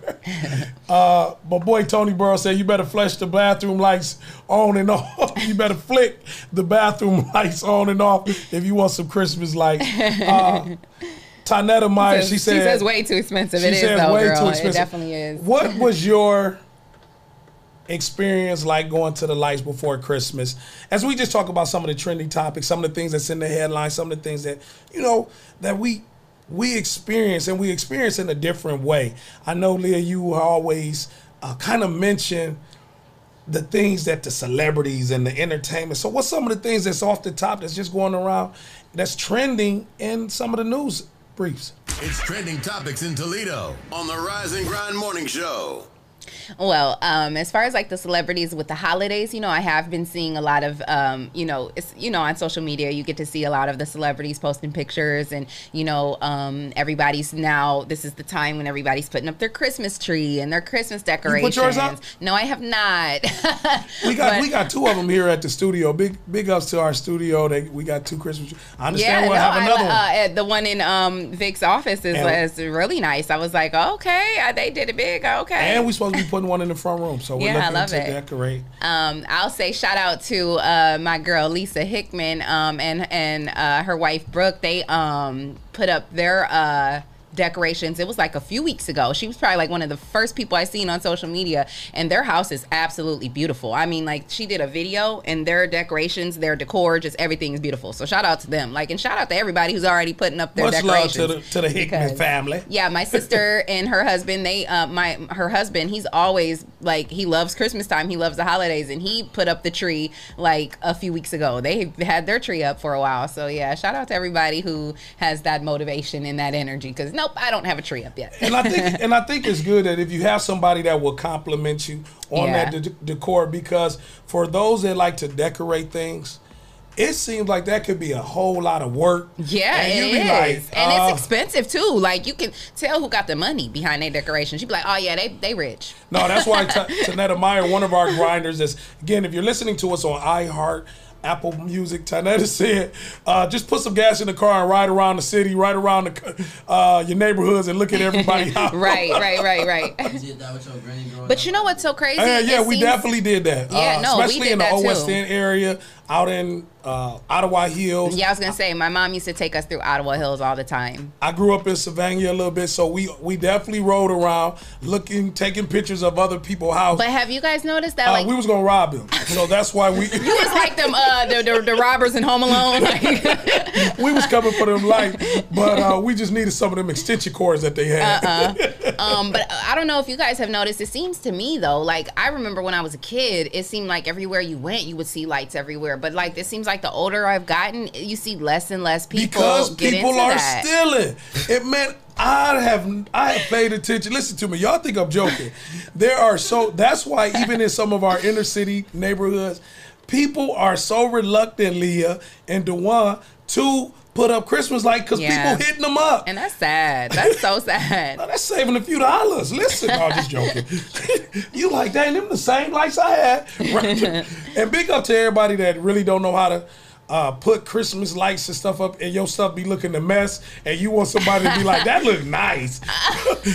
uh, but boy, Tony Burrow said you better flush the bathroom lights on and off. you better flick the bathroom lights on and off if you want some Christmas lights. Uh, Tanetta Meyer, she said she says way too expensive. She it is said though, way girl. too It expensive. definitely is. What was your experience like going to the lights before Christmas? As we just talk about some of the trending topics, some of the things that's in the headlines, some of the things that you know that we we experience and we experience in a different way. I know, Leah, you always uh, kind of mention the things that the celebrities and the entertainment. So, what's some of the things that's off the top that's just going around that's trending in some of the news briefs? It's trending topics in Toledo on the Rise and Grind Morning Show. Well, um, as far as like the celebrities with the holidays, you know, I have been seeing a lot of, um, you know, it's you know on social media you get to see a lot of the celebrities posting pictures, and you know, um, everybody's now this is the time when everybody's putting up their Christmas tree and their Christmas decorations. yours up? No, I have not. We got But- we got two of them here at the studio. Big big ups to our studio. They we got two Christmas. trees. I understand no, we'll have I, another one. uh, the one in um, Vic's office is, And- is really nice. I was like, okay, uh, they did it big. Okay, and we supposed to be putting one in the front room, so we're Yeah, I looking love to it. decorate. Um, I'll say shout out to uh, my girl Lisa Hickman um, and and uh, her wife Brooke. They um, put up their uh, decorations. It was like a few weeks ago. She was probably like one of the first people I seen on social media, and their house is absolutely beautiful. I mean, like she did a video, and their decorations, their decor, just everything is beautiful. So shout out to them. Like, and shout out to everybody who's already putting up their Much love decorations. to the to the Hickman because- family. yeah, my sister and her husband, they uh my her husband, he's always like he loves Christmas time, he loves the holidays and he put up the tree like a few weeks ago. They had their tree up for a while. So yeah, shout out to everybody who has that motivation and that energy cuz nope, I don't have a tree up yet. And I think and I think it's good that if you have somebody that will compliment you on Yeah. that de- decor, because for those that like to decorate things. It seems like that could be a whole lot of work. Yeah, and it be is, like, and uh, it's expensive too. Like you can tell who got the money behind their decorations. You be like, oh yeah, they they rich. No, that's why T- Tanetta Meyer, one of our grinders, is again. If you're listening to us on iHeart, Apple Music, Tanetta said, uh, just put some gas in the car and ride around the city, ride around the, uh, your neighborhoods, and look at everybody. out. right, right, right, right. did that with your But up? you know what's so crazy? Yeah, yeah, It we seems- definitely did that. Yeah, uh, no, we especially did in the that Old too. West End area, out in uh, Ottawa Hills. Yeah, I was gonna say my mom used to take us through Ottawa Hills all the time. I grew up in Savannah a little bit, so we we definitely rode around, looking, taking pictures of other people's houses. But have you guys noticed that Uh, like we was gonna rob them, so that's why we you was like them uh the, the, the robbers in Home Alone? Like, we was coming for them light, but uh, we just needed some of them extension cords that they had. Uh-uh. um, but I don't know if you guys have noticed. It seems to me though, like I remember when I was a kid, it seemed like everywhere you went, you would see lights everywhere. But like it seems like the older I've gotten, you see less and less people because get people into are that. stealing. It meant I have I have paid attention. Listen to me, y'all think I'm joking. There are so that's why even in some of our inner city neighborhoods, people are so reluctant, Leah uh, and Dewan, to put up Christmas lights because Yeah. people hitting them up. and that's sad. That's so sad. Now, that's saving a few dollars. Listen, no, I'm just joking. you like, dang, them the same lights I had. Right? and big up to everybody that really don't know how to uh, put Christmas lights and stuff up, and your stuff be looking a mess, and you want somebody to be like, that look nice.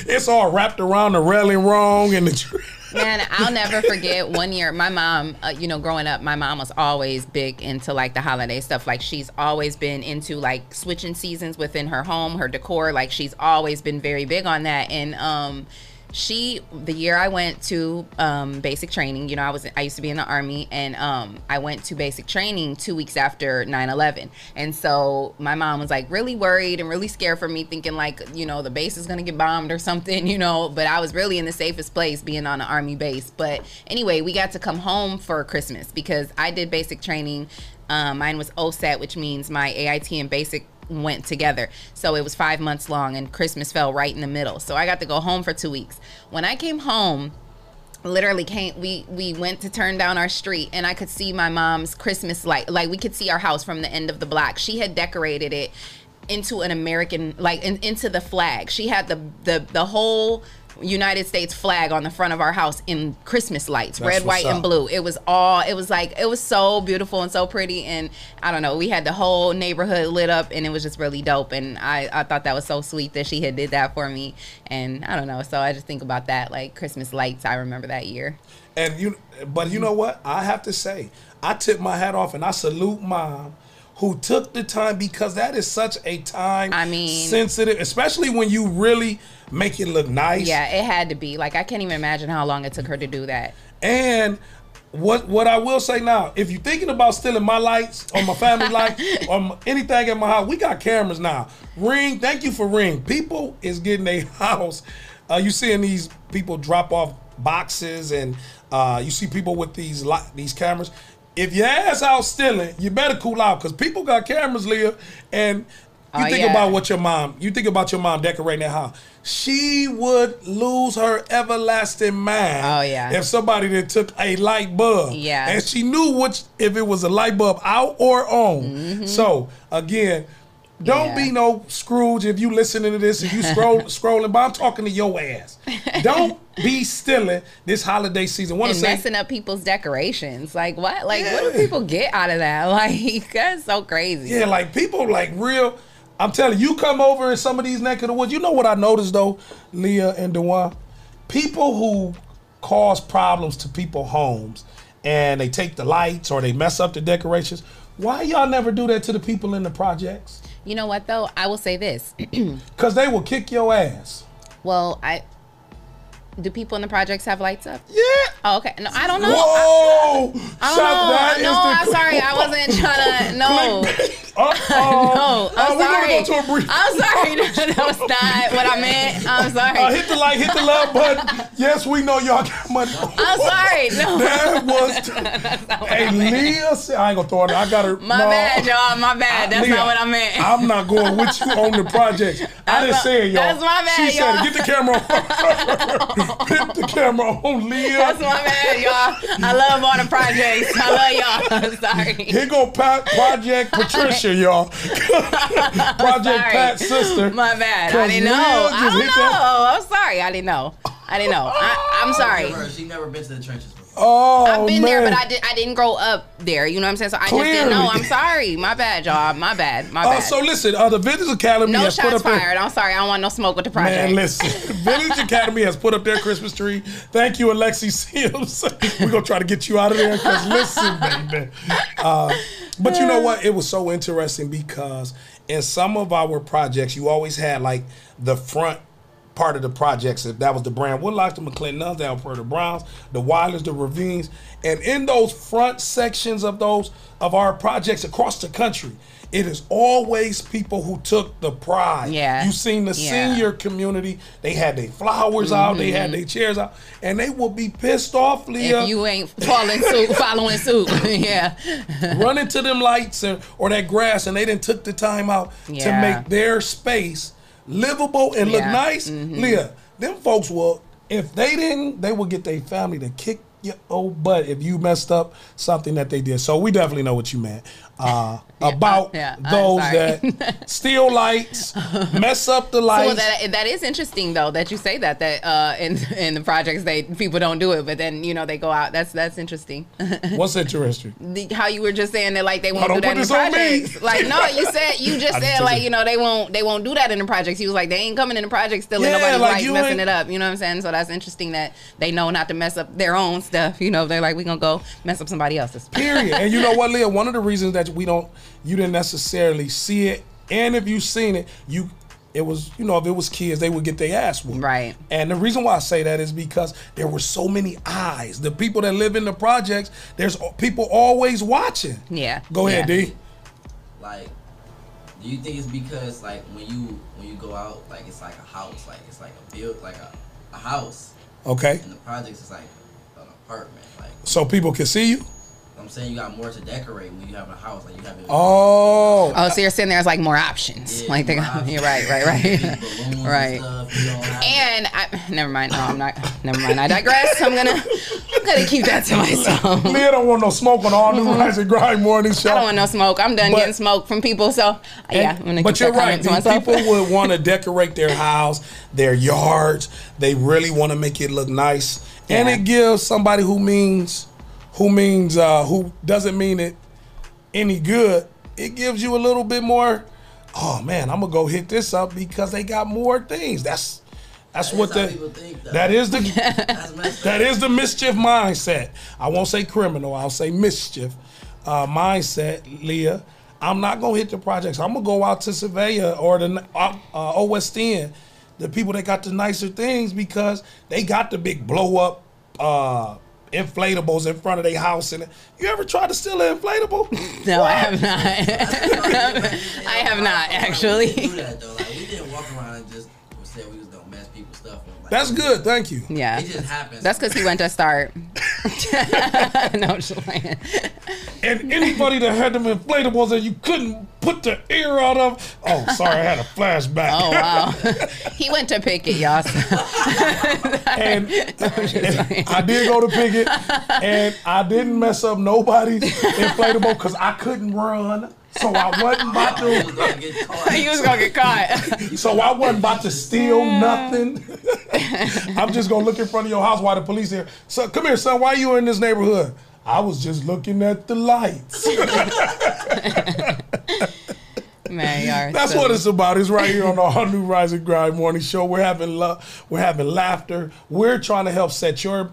it's all wrapped around the railing wrong, and the tree. Man, I'll never forget one year. My mom, uh, you know, growing up, my mom was always big into like the holiday stuff. Like she's always been into like switching seasons within her home, her decor. Like she's always been very big on that. And um, she, the year I went to um, basic training, you know, I was I used to be in the army, and um, I went to basic training two weeks after 9/11. And so my mom was like really worried and really scared for me, thinking like, you know, the base is gonna get bombed or something, you know. But I was really in the safest place being on an army base. But anyway, we got to come home for Christmas because I did basic training. Um, mine was OSUT, which means my AIT and basic went together. So it was five months long, and Christmas fell right in the middle. So I got to go home for two weeks. When I came home, literally came we we went to turn down our street and i could see my mom's christmas light like we could see our house from the end of the block she had decorated it into an american like in, into the flag she had the the the whole united states flag on the front of our house in christmas lights That's red white and blue. It was all it was like it was so beautiful and so pretty and i don't know we had the whole neighborhood lit up and it was just really dope and i i thought that was so sweet that she had did that for me and i don't know so i just think about that like christmas lights i remember that year. And you, but you know what? I have to say, I tip my hat off and I salute mom who took the time because that is such a time. I mean- sensitive, especially when you really make it look nice. yeah it had to be like i can't even imagine how long it took her to do that And what what I will say now, if you're thinking about stealing my lights or my family lights or m- anything at my house, we got cameras now. Ring, thank you for Ring. People is getting a house. Uh, you seeing these people drop off boxes, and uh, you see people with these li- these cameras. If your ass out stealing, you better cool out because people got cameras, Leah, and. You Oh, think yeah. about what your mom, you think about your mom decorating that house. She would lose her everlasting mind Oh, yeah. if somebody that took a light bulb. Yeah. And she knew which if it was a light bulb out or on. Mm-hmm. So again, don't. Yeah. be no Scrooge if you listening to this, if you scroll scrolling, but I'm talking to your ass. Don't be stealing this holiday season. Want to and say messing up people's decorations like what like what do people get out of that like that's so crazy Yeah, like people like real. I'm telling you, you come over in some of these neck of the woods. You know what I noticed though, Leah and Dewan? People who cause problems to people's homes and they take the lights or they mess up the decorations. Why y'all never do that to the people in the projects? You know what though i will say this Cause they will kick your ass. well i do people in the projects have lights up Yeah. oh okay no i don't know Whoa! I Shut- don't know. that I no, I'm sorry. I wasn't trying to. No. Uh-oh. No, I'm Uh, sorry. go to a brief. I'm sorry. that was not what I meant. I'm sorry. Uh, hit the like, hit the love button. Yes, we know y'all got money. I'm sorry. No. That was. hey, Leah, said- I ain't gonna throw it. I got her. My no. bad, y'all. My bad. That's Leah, not what I meant. I'm not going with you on the project. I didn't my- say it, y'all. that's my bad, She y'all. it. "Get the camera on." The camera on, Leah. That's my bad, y'all. I love all the projects. I love y'all. sorry. Here go Pat, Project Patricia, y'all. Project Sorry. Pat's sister. My bad. I 'Cause didn't know. I don't know. That. I'm sorry. I didn't know. I didn't know. I, I'm oh, sorry. Never, she never been to the trenches before. Oh, I've been there, but I did. I didn't grow up there. You know what I'm saying? So I just didn't know. I'm sorry. My bad, y'all. My bad. My Uh, bad. so listen, uh, the Vintage Academy no has put up their- fired. I'm sorry. I don't want no smoke with the project. Man, listen. Village Academy has put up their Christmas tree. Thank you, Alexi Sims. We're gonna try to get you out of there because listen, baby. Uh, but you know what? It was so interesting because in some of our projects, you always had like the front part of the projects. If that was the Brand Whitlocks, the McClintons, down for the Alberta Browns, the Wilders, the Ravines, and in those front sections of those of our projects across the country. It is always people who took the pride. Yeah. You seen the Yeah. senior community. They had their flowers out. They had their chairs out, and they will be pissed off, Leah, Mm-hmm. If you ain't following suit, following suit, yeah. running to them lights or, or that grass, and they didn't took the time out to make their space livable and look Yeah. nice. Mhm. Leah, them folks will. If they didn't, they will get their family to kick your old butt if you messed up something that they did. So we definitely know what you meant. Uh, about yeah, those that steal lights, mess up the lights. So that that is interesting though that you say that that uh, in in the projects they people don't do it, but then you know they go out. That's that's interesting. What's interesting? the, how you were just saying that like they won't do that in put the this on me. projects. Like no, you said you just said like you know they won't they won't do that in the projects. He was like they ain't coming in the projects still Yeah, nobody's like, messing it up. You know what I'm saying? So that's interesting that they know not to mess up their own stuff. You know they're like we gonna go mess up somebody else's. Period. and you know what, Leah? One of the reasons that we don't, you didn't necessarily see it, and if you seen it, you, it was, you know, if it was kids, they would get their ass whooped. Right. And the reason why I say that is because there were so many eyes. The people that live in the projects, there's people always watching. Yeah. Go ahead, Yeah. D. Like, do you think it's because like when you when you go out, like it's like a house, like it's like a build, like a, a house, Okay. and the projects is like an apartment. Like So people can see you. I'm saying, you got more to decorate when you have a house, like you have. It, Oh. Oh, so you're saying there's like more options. Yeah, like they more got, options. you're right, right, right. right. And, stuff, you don't have And I never mind. No, I'm not. Never mind. I digress. I'm gonna I'm gonna keep that to myself. Me, I don't want no smoke on all new mm-hmm. Rise and Grind morning show. I don't want no smoke. I'm done But- getting smoke from people. So yeah, I'm And- gonna but keep you're right. comment to These myself. people would want to decorate their house, their yards. They really want to make it look nice, and it gives somebody who means, who means, uh, who doesn't mean it any good. It gives you a little bit more. Oh man, I'm gonna go hit this up because they got more things. That's that's That what the think, that is the that is the mischief mindset. I won't say criminal. I'll say mischief uh, mindset, Leah. I'm not gonna hit the projects. I'm gonna go out to Surveyor or the uh, uh, OSN, the people that got the nicer things because they got the big blow up uh, inflatables in front of their house. And you ever tried to steal an inflatable? no, I have not. I have not actually. do that. Like we didn't walk around and just say we was gonna mess people's stuff up. Like, That's good. Thank you. Yeah. It just happens. That's because he went to start. no, I'm just playing. And anybody that had them inflatables that you couldn't put the ear out of. Oh, sorry, I had a flashback. Oh wow, he went to pick it, y'all. and, and I did go to Pickett, and I didn't mess up nobody's inflatable because I couldn't run, so I wasn't about I was to. gonna get caught. he was gonna get caught. So I wasn't about to steal nothing. I'm just gonna look in front of your house while the police here. So come here, son. Why are you in this neighborhood? I was just looking at the lights. Man, are That's silly. what it's about. It's right here on the All New Rising and Grind Morning Show. We're having love. We're having laughter. We're trying to help set your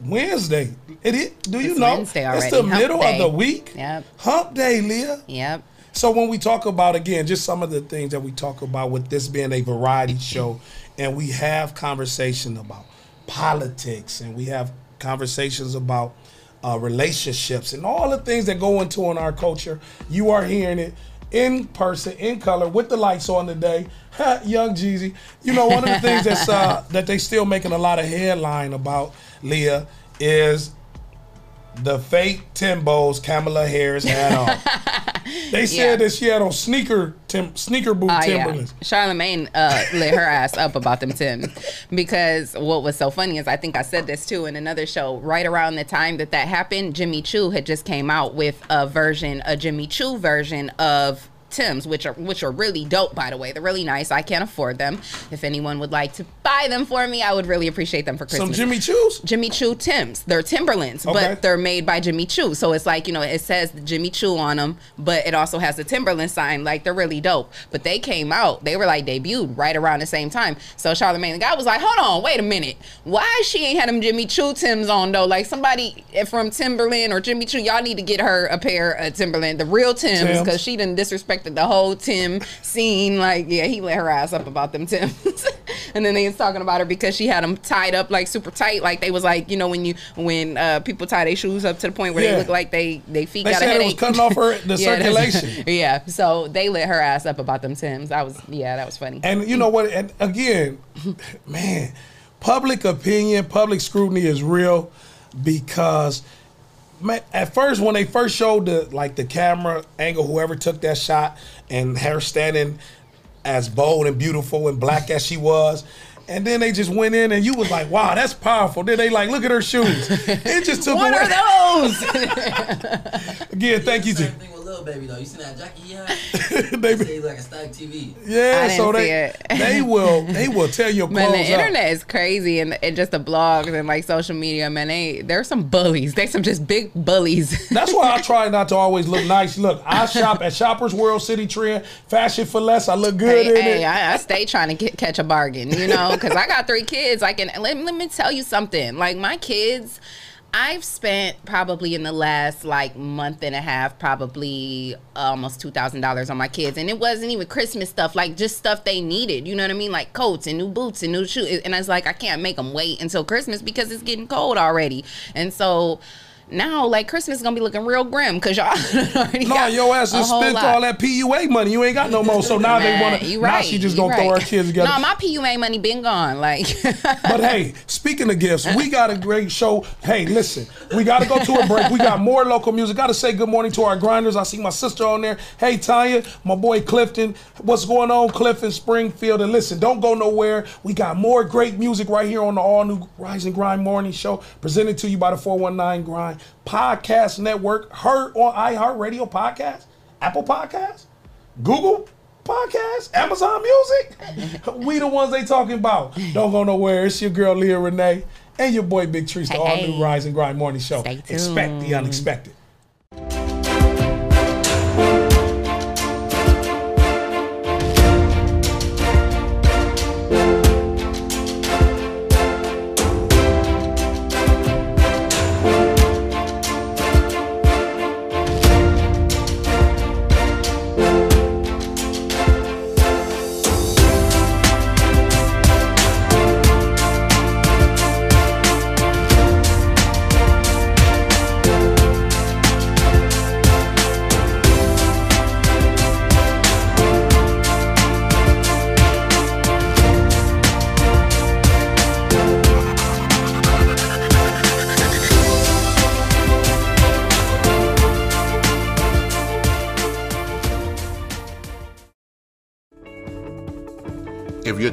Wednesday. It is. Do you It's know? Wednesday It's the Hump middle day. of the week. Yep. Hump day, Leah. Yep. So when we talk about again, just some of the things that we talk about with this being a variety show, and we have conversation about politics, and we have conversations about uh, relationships, and all the things that go into in our culture. You are hearing it in person, in color, with the lights on today. Ha, Young Jeezy, you know one of the things that's uh, that they still making a lot of headline about, Leah, is the fake Timbos Kamala Harris had on. They said Yeah. that she had on sneaker tim- sneaker boot Oh yeah, Charlamagne uh, lit her ass up about them Tims because what was so funny is I think I said this too in another show. Right around the time that that happened, Jimmy Choo had just came out with a version, a Jimmy Choo version of Tims, which are which are really dope, by the way. They're really nice. I can't afford them. If anyone would like to buy them for me, I would really appreciate them for Christmas. Some Jimmy Choo's. Jimmy Choo Tims. They're Timberlands, Okay. but they're made by Jimmy Choo. So it's like, you know, it says Jimmy Choo on them, but it also has the Timberland sign. Like they're really dope. But they came out, they were like debuted right around the same time. So Charlamagne, the guy was like, hold on, wait a minute. Why she ain't had them Jimmy Choo Tims on though? Like somebody from Timberland or Jimmy Choo, y'all need to get her a pair of Timberland, the real Tims, because she done disrespected the whole Tim scene. Like, yeah, he let her ass up about them Tims. and then they was talking about her because she had them tied up like super tight. Like they was like, you know, when you when uh, people tie their shoes up to the point where Yeah. they look like they they feet They got a said it was cutting off her the Yeah, circulation. Yeah, so they lit her ass up about them Tims. I was yeah, that was funny. And you know what? And again, man, public opinion, public scrutiny is real because man, at first when they first showed the like the camera angle, whoever took that shot, and her standing as bold and beautiful and black as she was, and then they just went in, and you was like, "Wow, that's powerful." Then they like, "Look at her shoes." It just took What away. are those? Again, thank you. Same To, thing with Lil Baby though. You seen that Jackie? he had? they, Say he's like a static TV. yeah, I didn't so see they it. they will they will tell your Man, clothes the up. internet is crazy, and, and just the blogs and like social media. Man, they there's some bullies. They some just big bullies. That's why I try not to always look nice. Look, I shop at Shoppers World Citi Trend, fashion for less. I look good Hey, in hey, it. I, I stay trying to get, catch a bargain, you know, because I got three kids. Like, and let, let me tell you something. Like, my kids, I've spent probably in the last like month and a half, probably almost two thousand dollars on my kids, and it wasn't even Christmas stuff. Like, just stuff they needed. You know what I mean? Like coats and new boots and new shoes. And I was like, I can't make them wait until Christmas because it's getting cold already. And so. Now, like Christmas is gonna be looking real grim because y'all already No, got your ass has spent lot. all that PUA money. You ain't got no more. So now they want to. you Now right, she just gonna throw her right. kids together. No, my PUA money been gone. Like, But hey, speaking of gifts, we got a great show. Hey, listen, we got to go to a break. We got more local music. Got to say good morning to our grinders. I see my sister on there. Hey, Tanya, my boy Clifton. What's going on, Clifton Springfield? And listen, don't go nowhere. We got more great music right here on the all new Rise and Grind Morning Show, presented to you by the 419 Grind Podcast Network. Heard on iHeartRadio Podcast, Apple Podcasts, Google Podcast, Amazon Music. we the ones they talking about. Don't go nowhere. It's your girl Leah Renee and your boy Big Trees, the all hey. new Rise and Grind Morning Show. Expect the unexpected.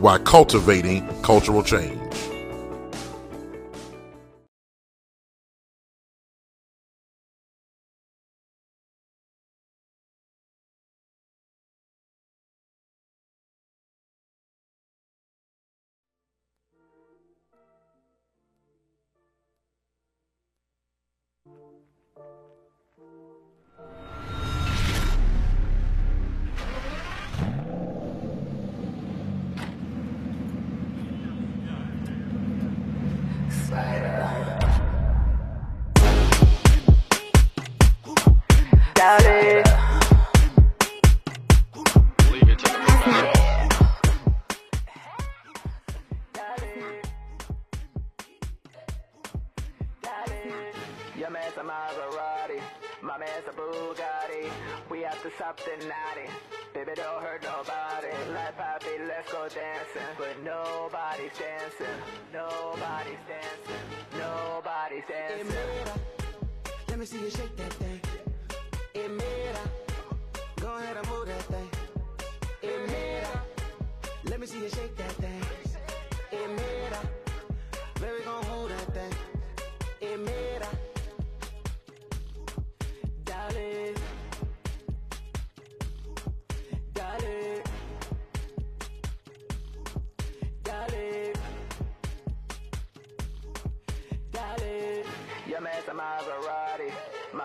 while cultivating cultural change.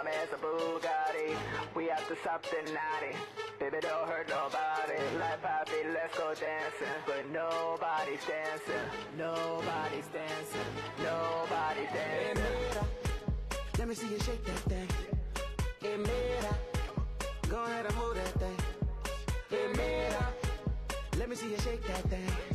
My man's a Bugatti. We have to the naughty. Baby, don't hurt nobody. Like Poppy, let's go dancing. But nobody's dancing. Nobody's dancing. Nobody's Hey, dancing. mira. Let me see you shake that thing. Hey, mira. Go ahead and move that thing. Hey, mira. Let me see you shake that thing.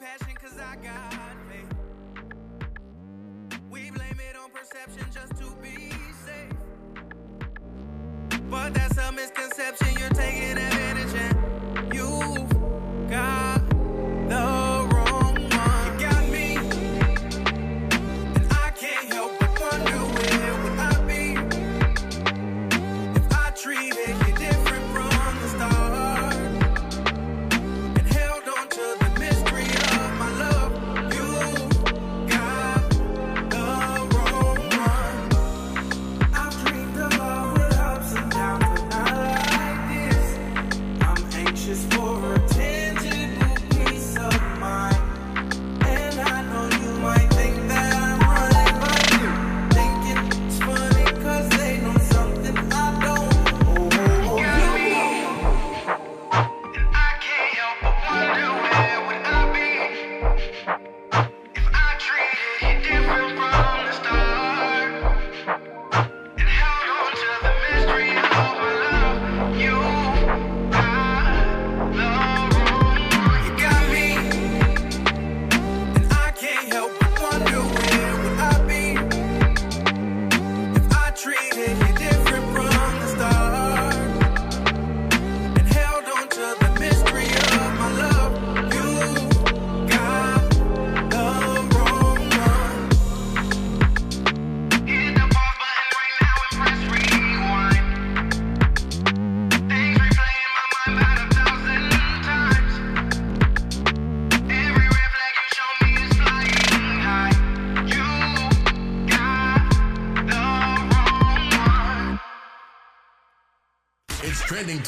Passion cause I got faith. We blame it on perception just to be safe. But that's a misconception, you're taking advantage and you've got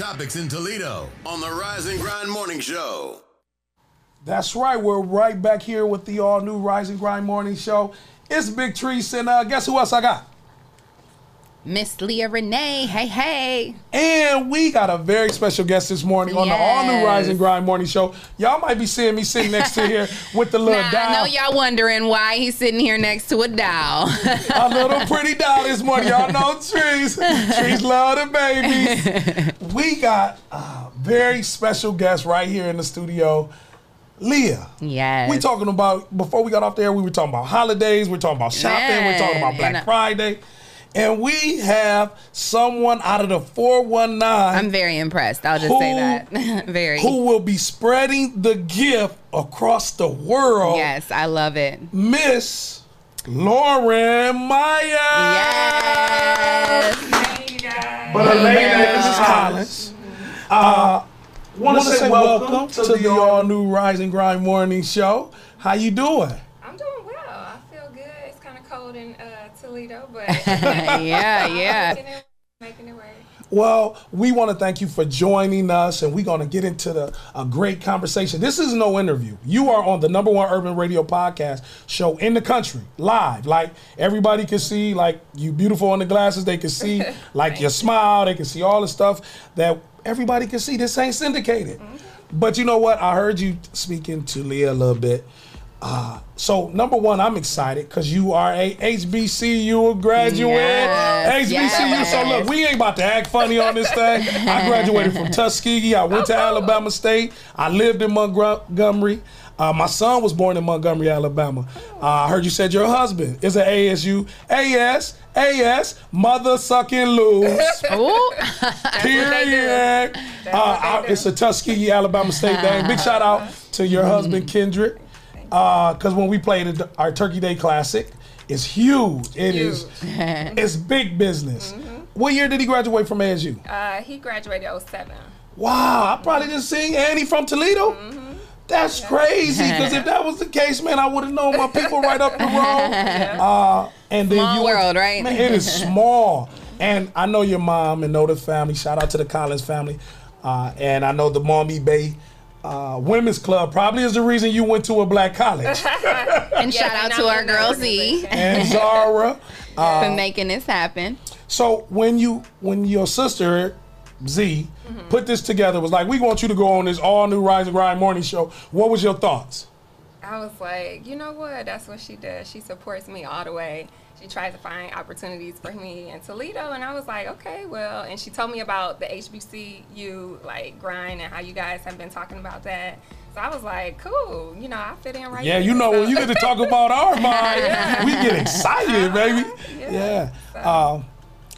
topics in Toledo on the Rise and Grind Morning Show. That's right. We're right back here with the all new Rise and Grind Morning Show. It's Big Trees, and uh, guess who else I got? Miss Leah Renee. Hey, hey. And we got a very special guest this morning on the all new. Rise and Grind Morning Show. Y'all might be seeing me sitting next to here with the little Now, I know y'all wondering why he's sitting here next to a doll. a little pretty doll this morning. Y'all know Trees. Trees love the babies. We got a very special guest right here in the studio. Leah. yes. We talking about before we got off there. We were talking about holidays. We're talking about shopping. We're talking about Black uh, Friday, and we have someone out of the four one nine I'm very impressed. I'll just say that. very. who will be spreading the gift across the world. Yes, I love it. Miss Lauren Meyer. Yes. But her lady name is Collins. Uh, want to say welcome to the all new Rise and Grind Morning Show. How you doing? I'm doing well. I feel good. It's kind of cold in uh, Toledo, but yeah, yeah. making it, making it work. Well, we want to thank you for joining us, and we're going to get into the a great conversation. This is no interview. You are on the number one urban radio podcast show in the country, live. Like everybody can see, like you beautiful on the glasses. They can see, like your smile. They can see all the stuff that everybody can see. This ain't syndicated. Mm-hmm. But you know what? I heard you speaking to Leah a little bit. Uh, so number one, I'm excited because you are a HBCU graduate. Yes, HBCU. So look, we ain't about to act funny on this thing. I graduated from Tuskegee. I went to Alabama State. I lived in Montgomery. Uh, my son was born in Montgomery, Alabama. Uh, I heard you said your husband is an ASU. AS, AS, mother sucking loose. Period. Uh, I- it's a Tuskegee, Alabama State thing. Big shout out to your husband, Kendrick. Because when we played our Turkey Day Classic, it's huge. It is. It's big business. What year did he graduate from ASU? Uh, he graduated 07. Wow, I probably just seen Annie from Toledo. That's crazy. Because if that was the case, man, I would have known my people right up the road. Uh, and then Small you world, right? Man, it is small. And I know your mom and know the family. Shout out to the Collins family. Uh, and I know the Mommy Bay uh, Women's Club probably is the reason you went to a black college. And shout out to our girl Z and Zara. Uh, for making this happen. So when you when your sister Z Mm-hmm. put this together, was like, we want you to go on this all new Rise and Grind morning show. What was your thoughts? I was like, you know what? That's what she does. She supports me all the way. She tries to find opportunities for me in Toledo, and I was like, okay, well. And she told me about the HBCU like grind and how you guys have been talking about that. So I was like, cool. You know, I fit in right. Yeah, there. you know So- when you get to talk about our mind, we get excited, baby. Yeah. Um,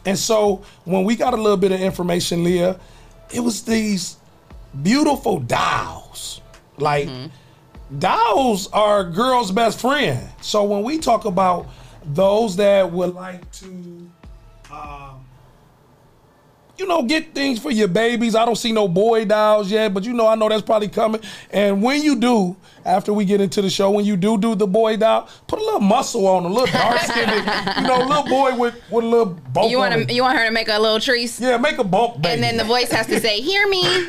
and so when we got a little bit of information, Leah, it was these beautiful dolls. Like dolls are girls' best friend. So when we talk about those that would like to um, you know, get things for your babies. I don't see no boy dolls yet, but you know, I know that's probably coming. And when you do, after we get into the show, when you do do the boy doll, put a little muscle on, a little dark skinned, you know, a little boy with with a little bulk. You want to you want her to make a little trees? Yeah, make a bulk baby. And then the voice has to say, "Hear me."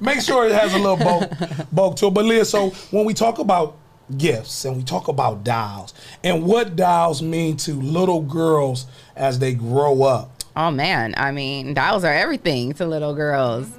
make sure it has a little bulk bulk to it. But Leah, so when we talk about gifts and we talk about dolls and what dolls mean to little girls as they grow up. Oh man, I mean, dolls are everything to little girls.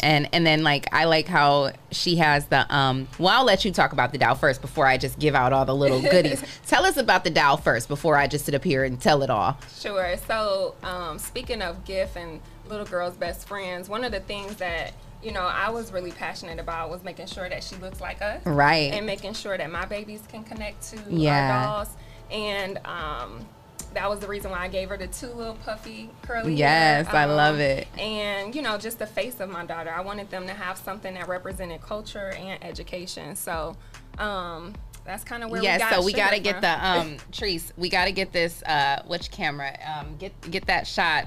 And and then like I like how she has the um well I'll let you talk about the doll first before I just give out all the little goodies. tell us about the doll first before I just sit up here and tell it all. Sure. So, um, speaking of gift and little girls' best friends, one of the things that you know I was really passionate about was making sure that she looks like us, Right. And making sure that my babies can connect to Yeah. our dolls. And um, that was the reason why I gave her the two little puffy curly. Yes, hair, I um, love it. And you know, just the face of my daughter. I wanted them to have something that represented culture and education. So. Um, that's kind of where yeah, we got so we got to get the um Trees, we got to get this uh which camera? Um get get that shot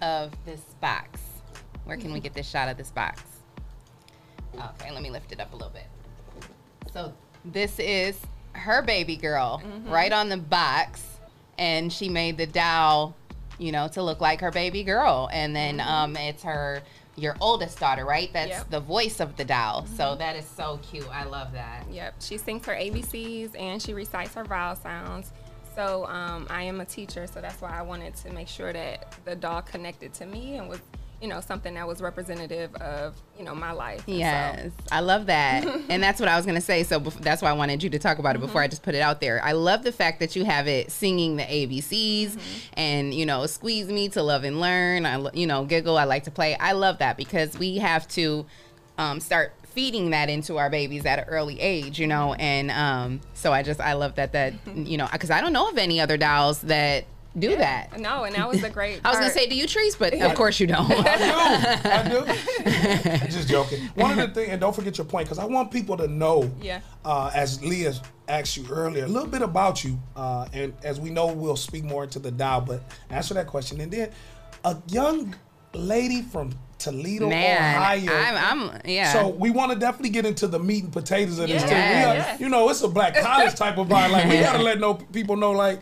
of this box. Where can we get this shot of this box? Okay, let me lift it up a little bit. So this is her baby girl Mm-hmm. right on the box and she made the doll, you know, to look like her baby girl and then um it's her your oldest daughter, right? That's Mm-hmm. Yep. the voice of the doll. Mhm. So that is so cute. I love that. Yep, she sings her ABCs and she recites her vowel sounds. So um, I am a teacher, so that's why I wanted to make sure that the doll connected to me and was, you know, something that was representative of, you know, my life. And so- Yes, I love that, and that's what I was gonna say. So bef- that's why I wanted you to talk about it before I just put it out there. I love the fact that you have it singing the ABCs, and you know, squeeze me to love and learn. I, you know, giggle. I like to play. I love that because we have to um, start feeding that into our babies at an early age. You know, and um, so I just I love that that you know because I don't know of any other dolls that do that. No, and that was a great. I was gonna say, do you trees? But of course you don't. I do. I do. Just joking. One of the things, and don't forget your point, because I want people to know, Yeah. uh, as Leah asked you earlier, a little bit about you. Uh, and as we know, we'll speak more into the dial, but answer that question. And then a young lady from Toledo, Man, Ohio. I'm, I'm yeah. So we want to definitely get into the meat and potatoes of this Yeah. thing. We are- Yes. You know, it's a black college type of vibe. Like we gotta let no people know, like,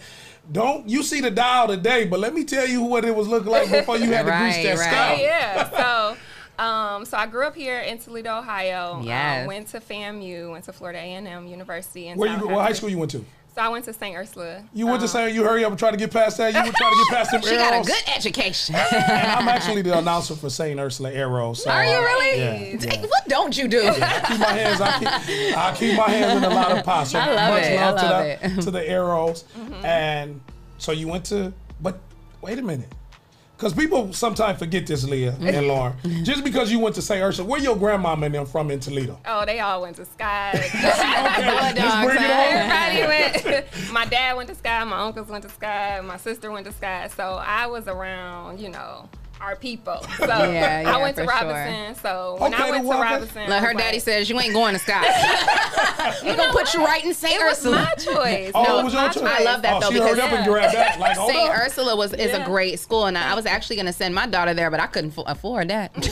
don't you see the dial today? But let me tell you what it was looking like before you had to grease Right, that right. scalp. yeah. So, um, so I grew up here in Toledo, Ohio. Um, Yes. went to FAMU, went to Florida A&M University. In Where you? What high school you went to? So I went to St. Ursula. You went to Um, say you hurry up and try to get past that. You were trying to get past them She got a good education. And I'm actually the announcer for St. Ursula Arrows. So, Are you really? Yeah. yeah. What don't you do? I keep my hands. I keep, I keep my hands in a lot of pots. So I love much it. I love, to love the it. Mm-hmm. to the arrows. And so you went to, but wait a minute, because people sometimes forget this, Leah and Lauren. Just because you went to St. Ursula, where your grandmama and them from in Toledo? Oh, they all went to Sky. Okay, let's bring it on. Everybody went. my dad went to Sky. My uncles went to Sky. My sister went to Sky. So I was around, you know, our people. So Yeah, yeah, I went to for sure. Robinson. So when Okay, I went to Robinson, Like her daddy says, you ain't going to Scott. we gonna put you right in St. It was Ursula. my choice. Oh, No, it was your choice. choice. I love that Oh, though she because hurried up and grabbed that. Like, hold St. up. Ursula was is a great school, and I was actually gonna send my daughter there, but I couldn't fo- afford that.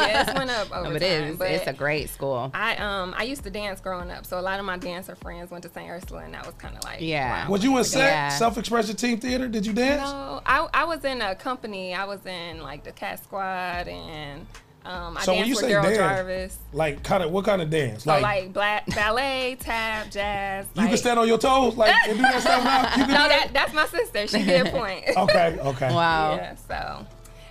Yeah, it went up over No, it time, is. but It's a great school. I um I used to dance growing up, so a lot of my dancer friends went to St. Ursula, and that was kind of like Yeah. wow. Was you in set, Yeah. self-expression team theater? Did you dance? No, I I was in a company. I was in like the Cat Squad, and um I So when danced with say Daryl dance, Jarvis. Like, kind of, what kind of dance? So Like, like, black ballet, tap, jazz. you can stand on your toes, like, and do that stuff now. You can No, do that that's my sister. She did pointe. Okay, okay. Wow. Yeah, so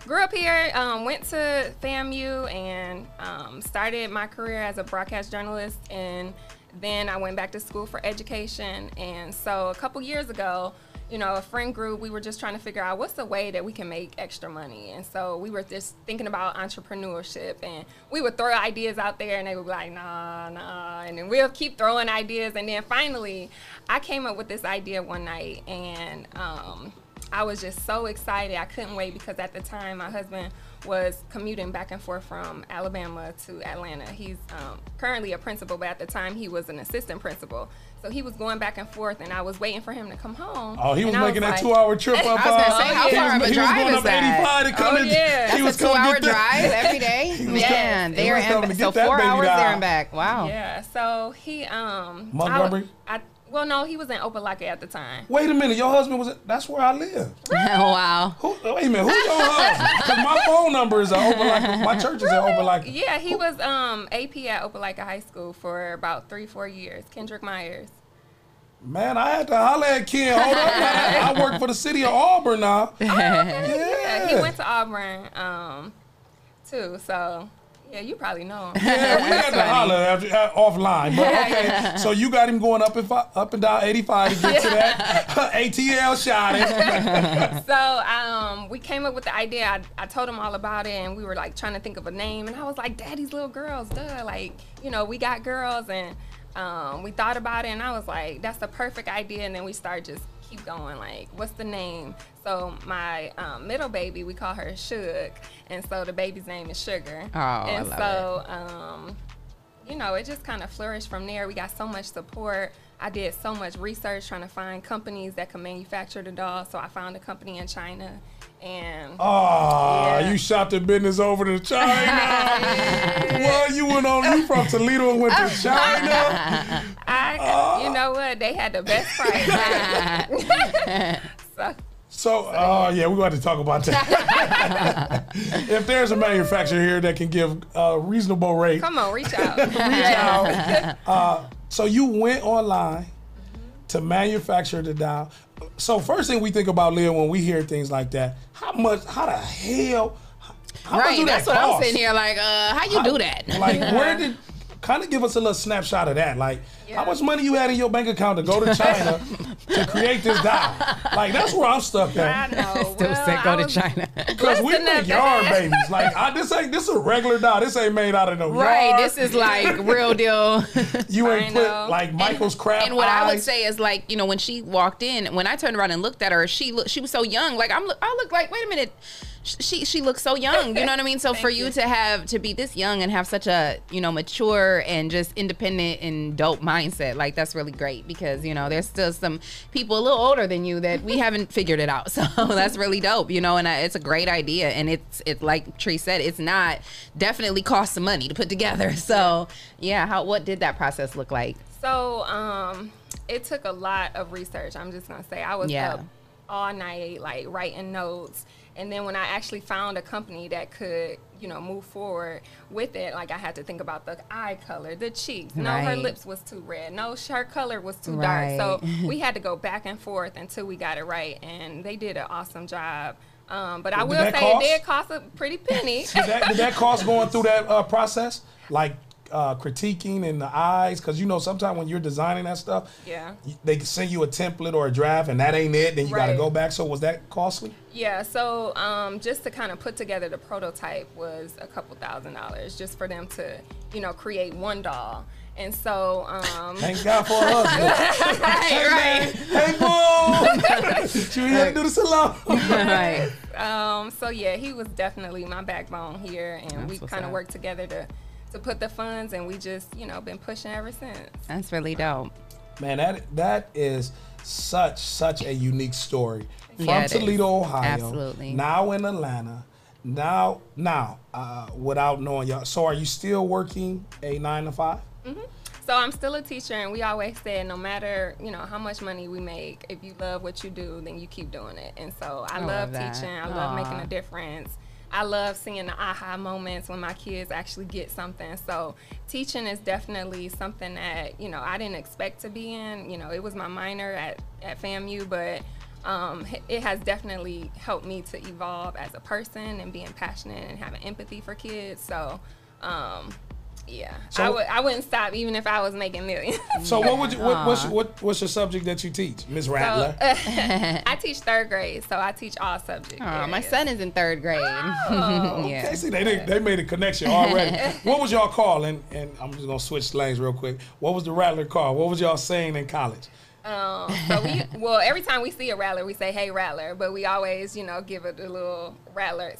grew up here, um, went to FAMU and um, started my career as a broadcast journalist. And then I went back to school for education. And so a couple years ago, you know, a friend group, we were just trying to figure out what's the way that we can make extra money. And so we were just thinking about entrepreneurship and we would throw ideas out there and they would be like, nah, nah. And then we'll keep throwing ideas. And then finally, I came up with this idea one night and, um, I was just so excited. I couldn't wait because at the time my husband was commuting back and forth from Alabama to Atlanta. He's um, currently a principal, but at the time he was an assistant principal. So he was going back and forth, and I was waiting for him to come home. Oh, he was And I making that like- two-hour trip up. I was gonna uh, say, how he far was- of a he was drive going is up that? 85 to come Oh, and- yeah. he That's was a two coming to hour get drive every day. Man, He there was and get so four hours down. there and back. Wow. Yeah. So he um Montgomery? I, I well no he was in Opelika at the time. Wait a minute, your husband was. That's where I live. wow. Who, wait a minute, who's your husband? Because my phone number is open like my church is open like. Yeah, he was um AP at Opelika High School for about three four years. Kendrick Myers. Man, I had to holler at Ken. Hold up, man. I work for the city of Auburn now. Okay, Yeah, he went to Auburn um too. So yeah, you probably know him. Yeah, we had to holler after, uh, offline. But okay, so you got him going up and fi- up and down 85 to get to that ATL shot. it. so um, we came up with the idea. I, I told him all about it, and we were like trying to think of a name. And I was like, "Daddy's little girls, duh! Like, you know, we got girls." And um, we thought about it, and I was like, "That's the perfect idea." And then we started just keep going. Like, what's the name? So my um, middle baby, we call her Suge, and so the baby's name is Sugar. Oh, I and love so um, you know, it just kind of flourished from there. We got so much support. I did so much research trying to find companies that could manufacture the doll. So I found a company in China, and Oh, Yeah. you shot the business over to China. well, you went on. You from Toledo and went to China. I, you know what, they had the best price. so So, oh yeah, we're going to talk about that. if there's a manufacturer here that can give a reasonable rate, come on, reach out. reach out. Uh, so you went online to manufacture the dial. So first thing we think about, Leah, when we hear things like that, how much, how the hell, how much right. do that That's what I'm sitting here like, uh, how you do that? Like, where did? Kind of give us a little snapshot of that. Like, how much money you had in your bank account to go to China to create this doll? Like, that's where I'm stuck I at. know. Still well, said go I to China. Because we Listen make up, yarn babies. Like, I, this ain't this a regular doll. This ain't made out of no Right. yarn. This is like real deal. you ain't I put know. like Michael's crap. And what I would say is like, you know, when she walked in, when I turned around and looked at her, she looked, she was so young. Like I'm, look, I look like, wait a minute, she she looks so young. You know what I mean? So for you, to have to be this young and have such a you know mature and just independent and dope mindset, like that's really great because you know there's still some people a little older than you that we haven't figured it out. So that's really dope. You know, and I, it's a great idea. And it's it's like Tree said, it's not definitely cost some money to put together. So yeah, how what did that process look like? So um, it took a lot of research. I'm just gonna say I was Yeah. up all night, like writing notes. And then when I actually found a company that could, you know, move forward with it, like I had to think about the eye color, the cheeks. No, her lips was too red. No, her color was too dark. So we had to go back and forth until we got it right. And they did an awesome job. Um, but I will say cost? it did cost a pretty penny. Did that, did that cost going through that uh, process? Like uh, critiquing in the eyes? Because you know, sometimes when you're designing that stuff, Yeah. y- they send you a template or a draft, and that ain't it. Then you got to go back. So was that costly? Yeah, so um, just to kind of put together the prototype was a couple thousand dollars just for them to, you know, create one doll. And so, um, Thank God for a husband. right, hey, boom! Should we have to do the salon? right. Um, so yeah, he was definitely my backbone here, and That's we kind of worked together to to put the funds, and we just, you know, been pushing ever since. That's really dope. Man, that that is such such a unique story from Yeah, it is. Toledo, Ohio. Absolutely. Now in Atlanta. Now, now, uh, without knowing y'all. So, are you still working a nine to five? So I'm still a teacher, and we always said no matter you know how much money we make, if you love what you do, then you keep doing it. And so I, I love, love teaching. I love making a difference. I love seeing the aha moments when my kids actually get something. So teaching is definitely something that you know I didn't expect to be in. You know, it was my minor at at FAMU, but um, it has definitely helped me to evolve as a person and being passionate and having empathy for kids. So. Um, yeah, So- I would. I wouldn't stop even if I was making millions. So, what would you, what, what's, what, what's your subject that you teach, Miss Rattler? So, I teach third grade, so I teach all subjects. Aw, my son is in third grade. Oh. yeah. Okay, see, they, they, they made a connection already. what was y'all calling? And, and I'm just gonna switch lanes real quick. What was the Rattler call? What was y'all saying in college? Um, so we, well, every time we see a rattler, we say, "Hey, rattler," but we always, you know, give it a little rattler.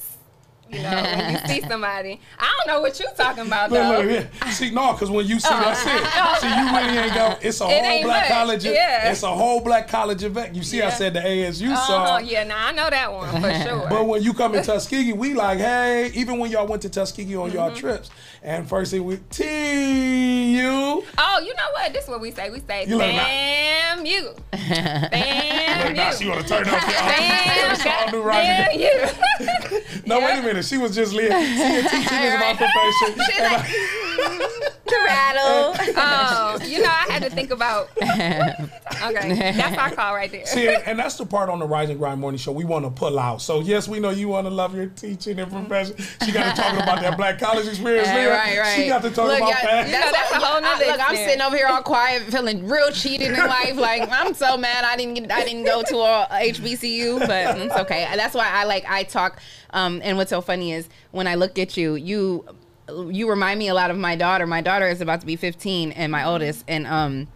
You know, when you see somebody, I don't know what you're talking about though. Look, look, yeah. See, no, because when you see that's it. See, you really ain't go. It's a It whole black much, college. yeah. It's a whole black college event. You see, I said the ASU Uh-huh, song. yeah, now I know that one for sure. But when you come in Tuskegee, we like, hey, even when y'all went to Tuskegee on y'all Mm-hmm. trips, and first thing we T you. oh, you know what? This is what we say. We say, You look like- "Damn you, damn Now you." she wanna turn off Damn, the all new damn you. No, wait a minute. She was just listening. Teaching is my profession. She's like, I- To rattle. oh, you know, I had to think about. Okay, that's our call right there. See, and that's the part on the Rise and Grind Morning Show we want to pull out. So yes, we know you want to love your teaching and profession. She got to talk about that black college experience. Right, Leah. right, right. She got to talk Look, about y'all- that. You know, that's a whole nother I- Look, I'm sitting over here all quiet, feeling real cheated in life. Like I'm so mad I didn't get, I didn't go to a, HBCU, but it's okay. That's why I like I talk. Um, and what's so funny is when I look at you, you you remind me a lot of my daughter. My daughter is about to be 15, and my oldest, and um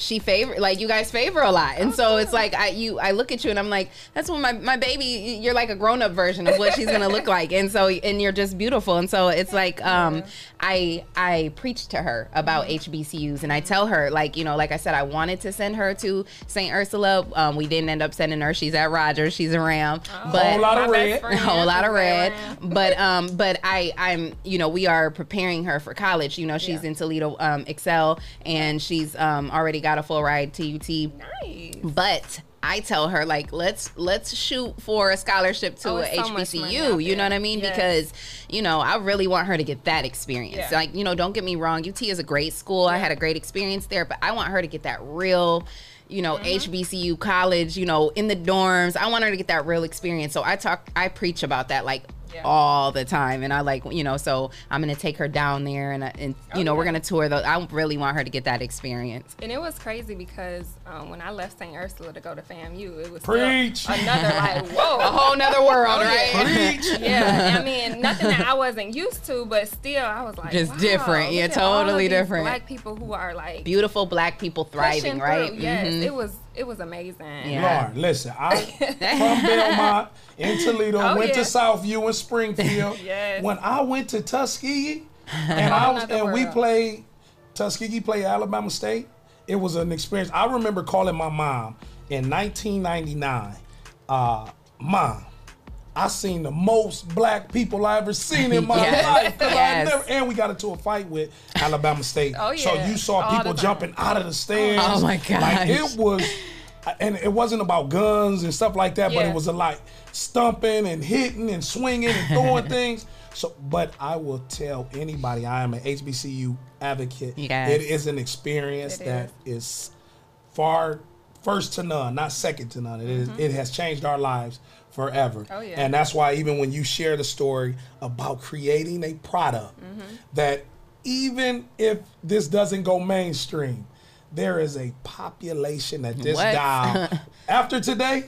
she favor like you guys favor a lot. And so it's like i you i look at you and i'm like that's when my, my baby you're like a grown-up version of what she's gonna look like. And so and you're just beautiful. And so it's like um i i preach to her about hbcus and i tell her like you know like i said i wanted to send her to st ursula. Um, we didn't end up sending her. She's at rogers. She's a ram but Whole lot of red. friend. A whole lot of red. but um but i i'm you know we are preparing her for college. You know she's Yeah. in toledo um excel and she's um already got a full ride to ut Nice. but I tell her like let's let's shoot for a scholarship to Oh, a so HBCU. You know what I mean? Yes. Because you know I really want her to get that experience. Yeah. Like you know, don't get me wrong, UT is a great school. I had a great experience there, but I want her to get that real. You know, Mm-hmm. HBCU college, you know, in the dorms. I want her to get that real experience. So I talk, I preach about that like Yeah. all the time. And I like, you know, so I'm going to take her down there and, uh, and you Oh, know, we're going to tour the, I really want her to get that experience. And it was crazy because um, when I left St. Ursula to go to FAMU, it was Preach. another like whoa, A whole nother world, Oh, yeah. right? Preach. yeah, I mean, nothing that I wasn't used to, but still, I was like, Just wow, different. Yeah, look at all of totally different. Black people who are like Beautiful black people thriving, right? through. Yes, Mhm. it was it was amazing. Yeah. Lord, listen, I from Belmont in Toledo, Oh, went to. Southview in Springfield. Yes. When I went to Tuskegee, and I was, and we played Tuskegee played Alabama State. It was an experience. I remember calling my mom in 1999. Uh, mom, I seen the most black people I ever seen in my Yes. life. 'Cause I Yes. never, and we got into a fight with Alabama State. Oh, So you saw All people jumping out of the stands. Oh, my Like it was. And it wasn't about guns and stuff like that, but it was a like stumping and hitting and swinging and throwing things. So, but I will tell anybody I am an HBCU advocate. Yes. It is an experience It that is far first to none, not second to none. It is- mm-hmm. it has changed our lives forever. Mm-hmm. Oh, yeah. And that's why even when you share the story about creating a product Mm-hmm. that even if this doesn't go mainstream, there is a population that this What? dial. After today,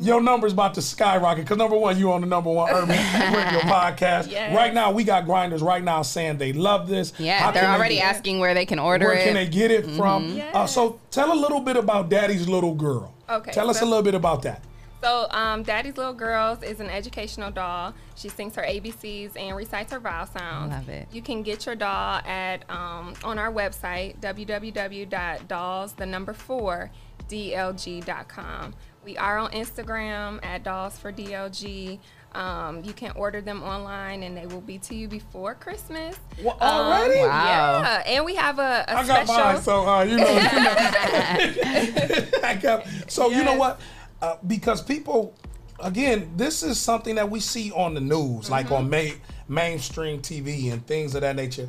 your number's about to skyrocket. Because number one, you on the number one urban radio podcast. Yes. Right now, we got grinders right now saying they love this. Yeah, How they're they already get- asking where they can order Where it. Where can they get it from? Yes. Uh, so tell a little bit about Daddy's Little Girl. Okay, Tell us a little bit about that. So, um, Daddy's Little Girls is an educational doll. She sings her ABCs and recites her vowel sounds. Love it. You can get your doll at um, on our website www.dolls the number four dlg.com. We are on Instagram at dolls for dlg. Um, you can order them online and they will be to you before Christmas. Well, Um, already? Wow. Yeah, and we have a, a I got special. mine, so uh, you know. You know. I got, so you know what? Uh, because people, again, this is something that we see on the news, like Mm-hmm. on ma- mainstream TV and things of that nature.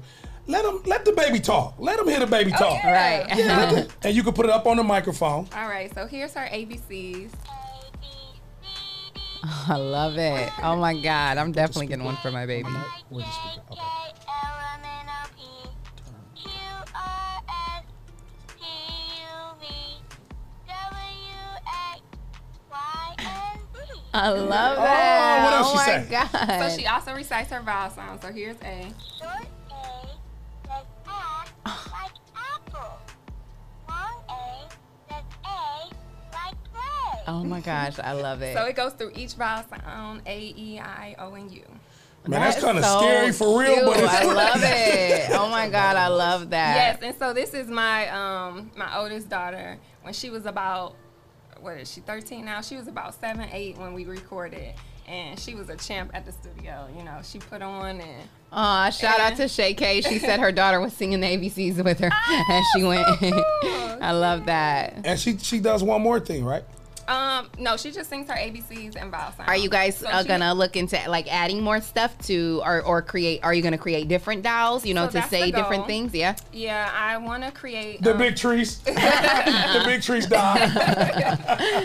Let them, let the baby talk. Let them hear the baby talk. Oh, yeah. Right. Yeah, let the- and you can put it up on the microphone. All right, so here's our ABCs. I love it. Oh my God. I'm definitely getting one for my baby. I love Oh, that. what else oh she my say? God. So she also recites her vowel sounds. So here's A. So A does A like Apple. Oh my gosh. I love it. So it goes through each vowel sound A, E, I, O, and U. Man, that's That is kind of so scary for real, but cute. it's I love it. Oh my God. I love that. Yes, and so this is my um my oldest daughter. When she was about what is she 13 now? She was about seven, eight when we recorded. And she was a champ at the studio. You know, she put on and Aw, shout out to Shay K. She said her daughter was singing the ABCs with her, and she oh, went. I love that. And she she does one more thing, right? Um no, she just sings her ABCs and vowel sounds. Are you guys So uh, she- gonna look into like adding more stuff to, or or create? Are you gonna create different dolls? You know, So to say different things. Yeah. Yeah, I want to create. The um, big trees. the big trees die.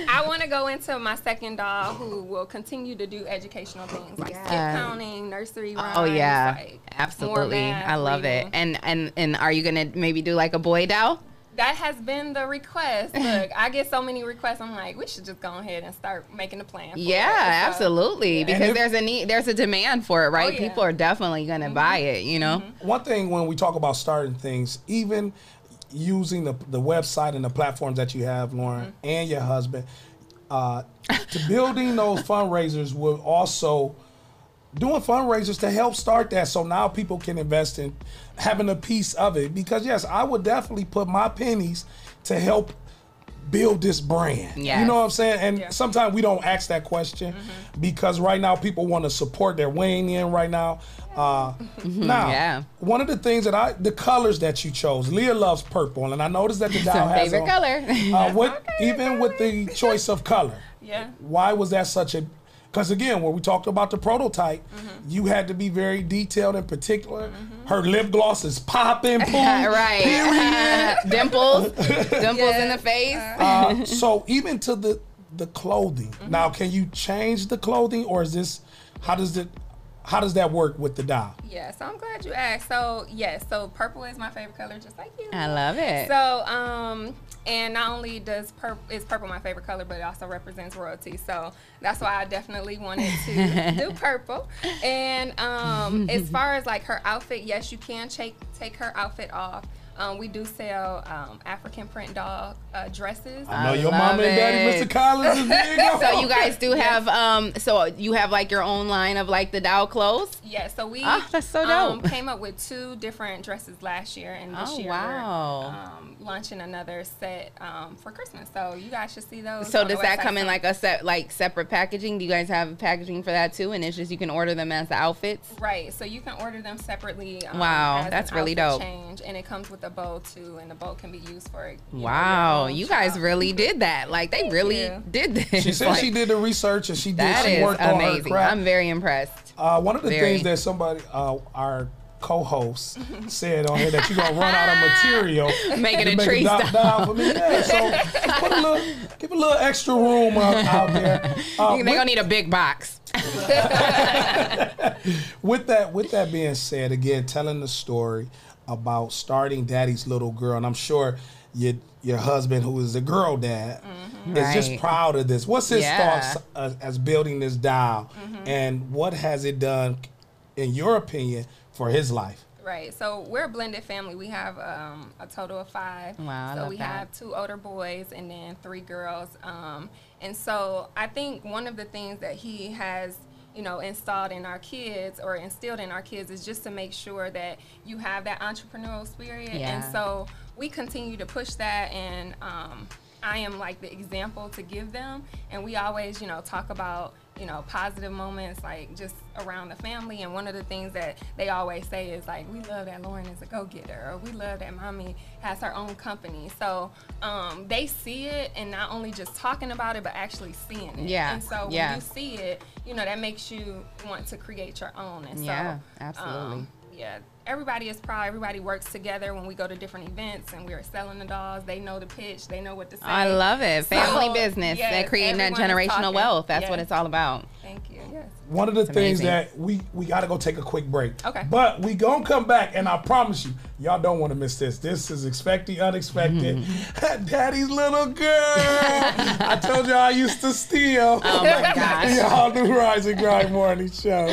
I want to go into my second doll who will continue to do educational things like skip counting, nursery rhymes. Oh yeah, like more absolutely. math, I love reading. it. And and and are you gonna maybe do like a boy doll? That has been the request. Look, I get so many requests. I'm like, we should just go ahead and start making a plan. For Yeah, it. So, absolutely. yeah. Because if- there's a need, there's a demand for it, right? Oh, yeah. Mm-hmm. People are definitely gonna buy it. You know. One thing when we talk about starting things, even using the the website and the platforms that you have, Lauren, Mm-hmm. and your husband, uh, to building those fundraisers will also doing fundraisers to help start that so now people can invest in having a piece of it. Because yes i would definitely put my pennies to help build this brand. You know what i'm saying? And Yeah. sometimes we don't ask that question because right now people want to support they're weighing in right now. Uh now yeah. one of the things that i the colors that you chose leah loves purple and i noticed that the It's doll has favorite on- color. uh, what even with the choice of color Yeah. why was that such a because again when we talked about the prototype Mm-hmm. you had to be very detailed and particular her lip gloss is popping boom, right. period. dimples, dimples in the face. Uh, so even to the the clothing Mm-hmm. now can you change the clothing or is this how does it how does that work with the doll Yeah. So I'm glad you asked. So yes. So purple is my favorite color, just like you. I love it. So, um, and not only does purple is purple my favorite color, but it also represents royalty. So that's why I definitely wanted to do purple. And um, as far as like her outfit, yes, you can take take her outfit off. Um, we do sell um, African print doll uh, dresses. i know I your love mama and daddy mr collins is big so you guys do have um so you have like your own line of like the doll clothes Yeah, so we Ah, that's so um, dope. came up with two different dresses last year, and this Oh, year wow. we're um, launching another set um, for Christmas. So you guys should see those. so does that come in like a set like separate packaging do you guys have packaging for that too and it's just you can order them as the outfits Right, so you can order them separately. Um, Wow, as an that's really dope. Change, and it comes with with a bow too, and the bow can be used for. You Wow, own you guys shop. really did that. Like they really you. did this. She said Like, she did the research and she did. That she is worked on her amazing. craft. I'm very impressed. Uh, one of the Very. things that somebody, uh, our co-host, said on here that you're gonna run out of material, Make it to a make tree down, style. down for me. Yeah, so put a little, give a little extra room out, out there. Uh, They're gonna need a big box. with that, with that being said, again, telling the story about starting Daddy's Little Girl, and I'm sure your your husband, who is a girl dad, is just proud of this. What's his Yeah. thoughts uh, as building this dial, and what has it done, in your opinion, for his life? Right. So we're a blended family. We have um, a total of five. Wow, I So love we that. have two older boys and then three girls. Um, and so I think one of the things that he has, you know, installed in our kids or instilled in our kids is just to make sure that you have that entrepreneurial spirit. And so we continue to push that and um, I am like the example to give them. And we always, you know, talk about, you know, positive moments like just around the family. And one of the things that they always say is like, we love that Lauren is a go getter, or we love that mommy has her own company. So um, they see it and not only just talking about it, but actually seeing it. Yeah, And so when yeah. you see it, you know, that makes you want to create your own. And Yeah, so, absolutely. um, yeah, everybody is proud. Everybody works together when we go to different events and we're selling the dolls. They know the pitch. They know what to say. I love it. Family So, business. yes, They're creating that generational wealth. That's what it's all about. Thank you. Yes. One of the things amazing. that we we got to go take a quick break. Okay. But we gonna come back, and I promise you, y'all don't want to miss this. This is expected, unexpected. Mm-hmm. Daddy's little girl. I told y'all I used to steal. Oh my gosh. y'all do Rise and Grind Morning Show.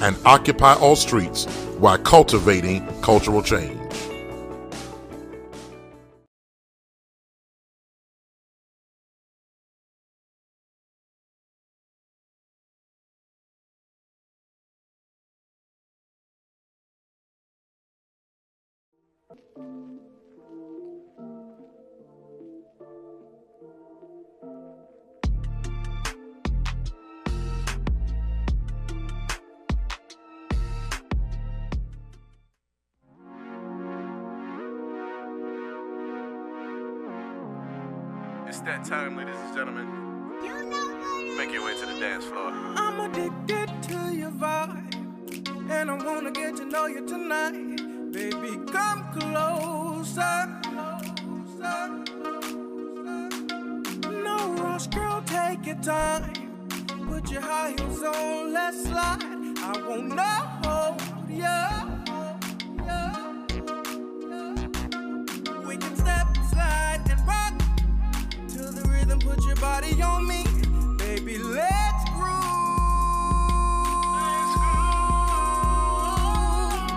and occupy all streets while cultivating cultural change. Take your time. Put your high heels on, let's slide. I won't know ya. We can step, slide, and rock to the rhythm. Put your body on me, baby. Let's groove.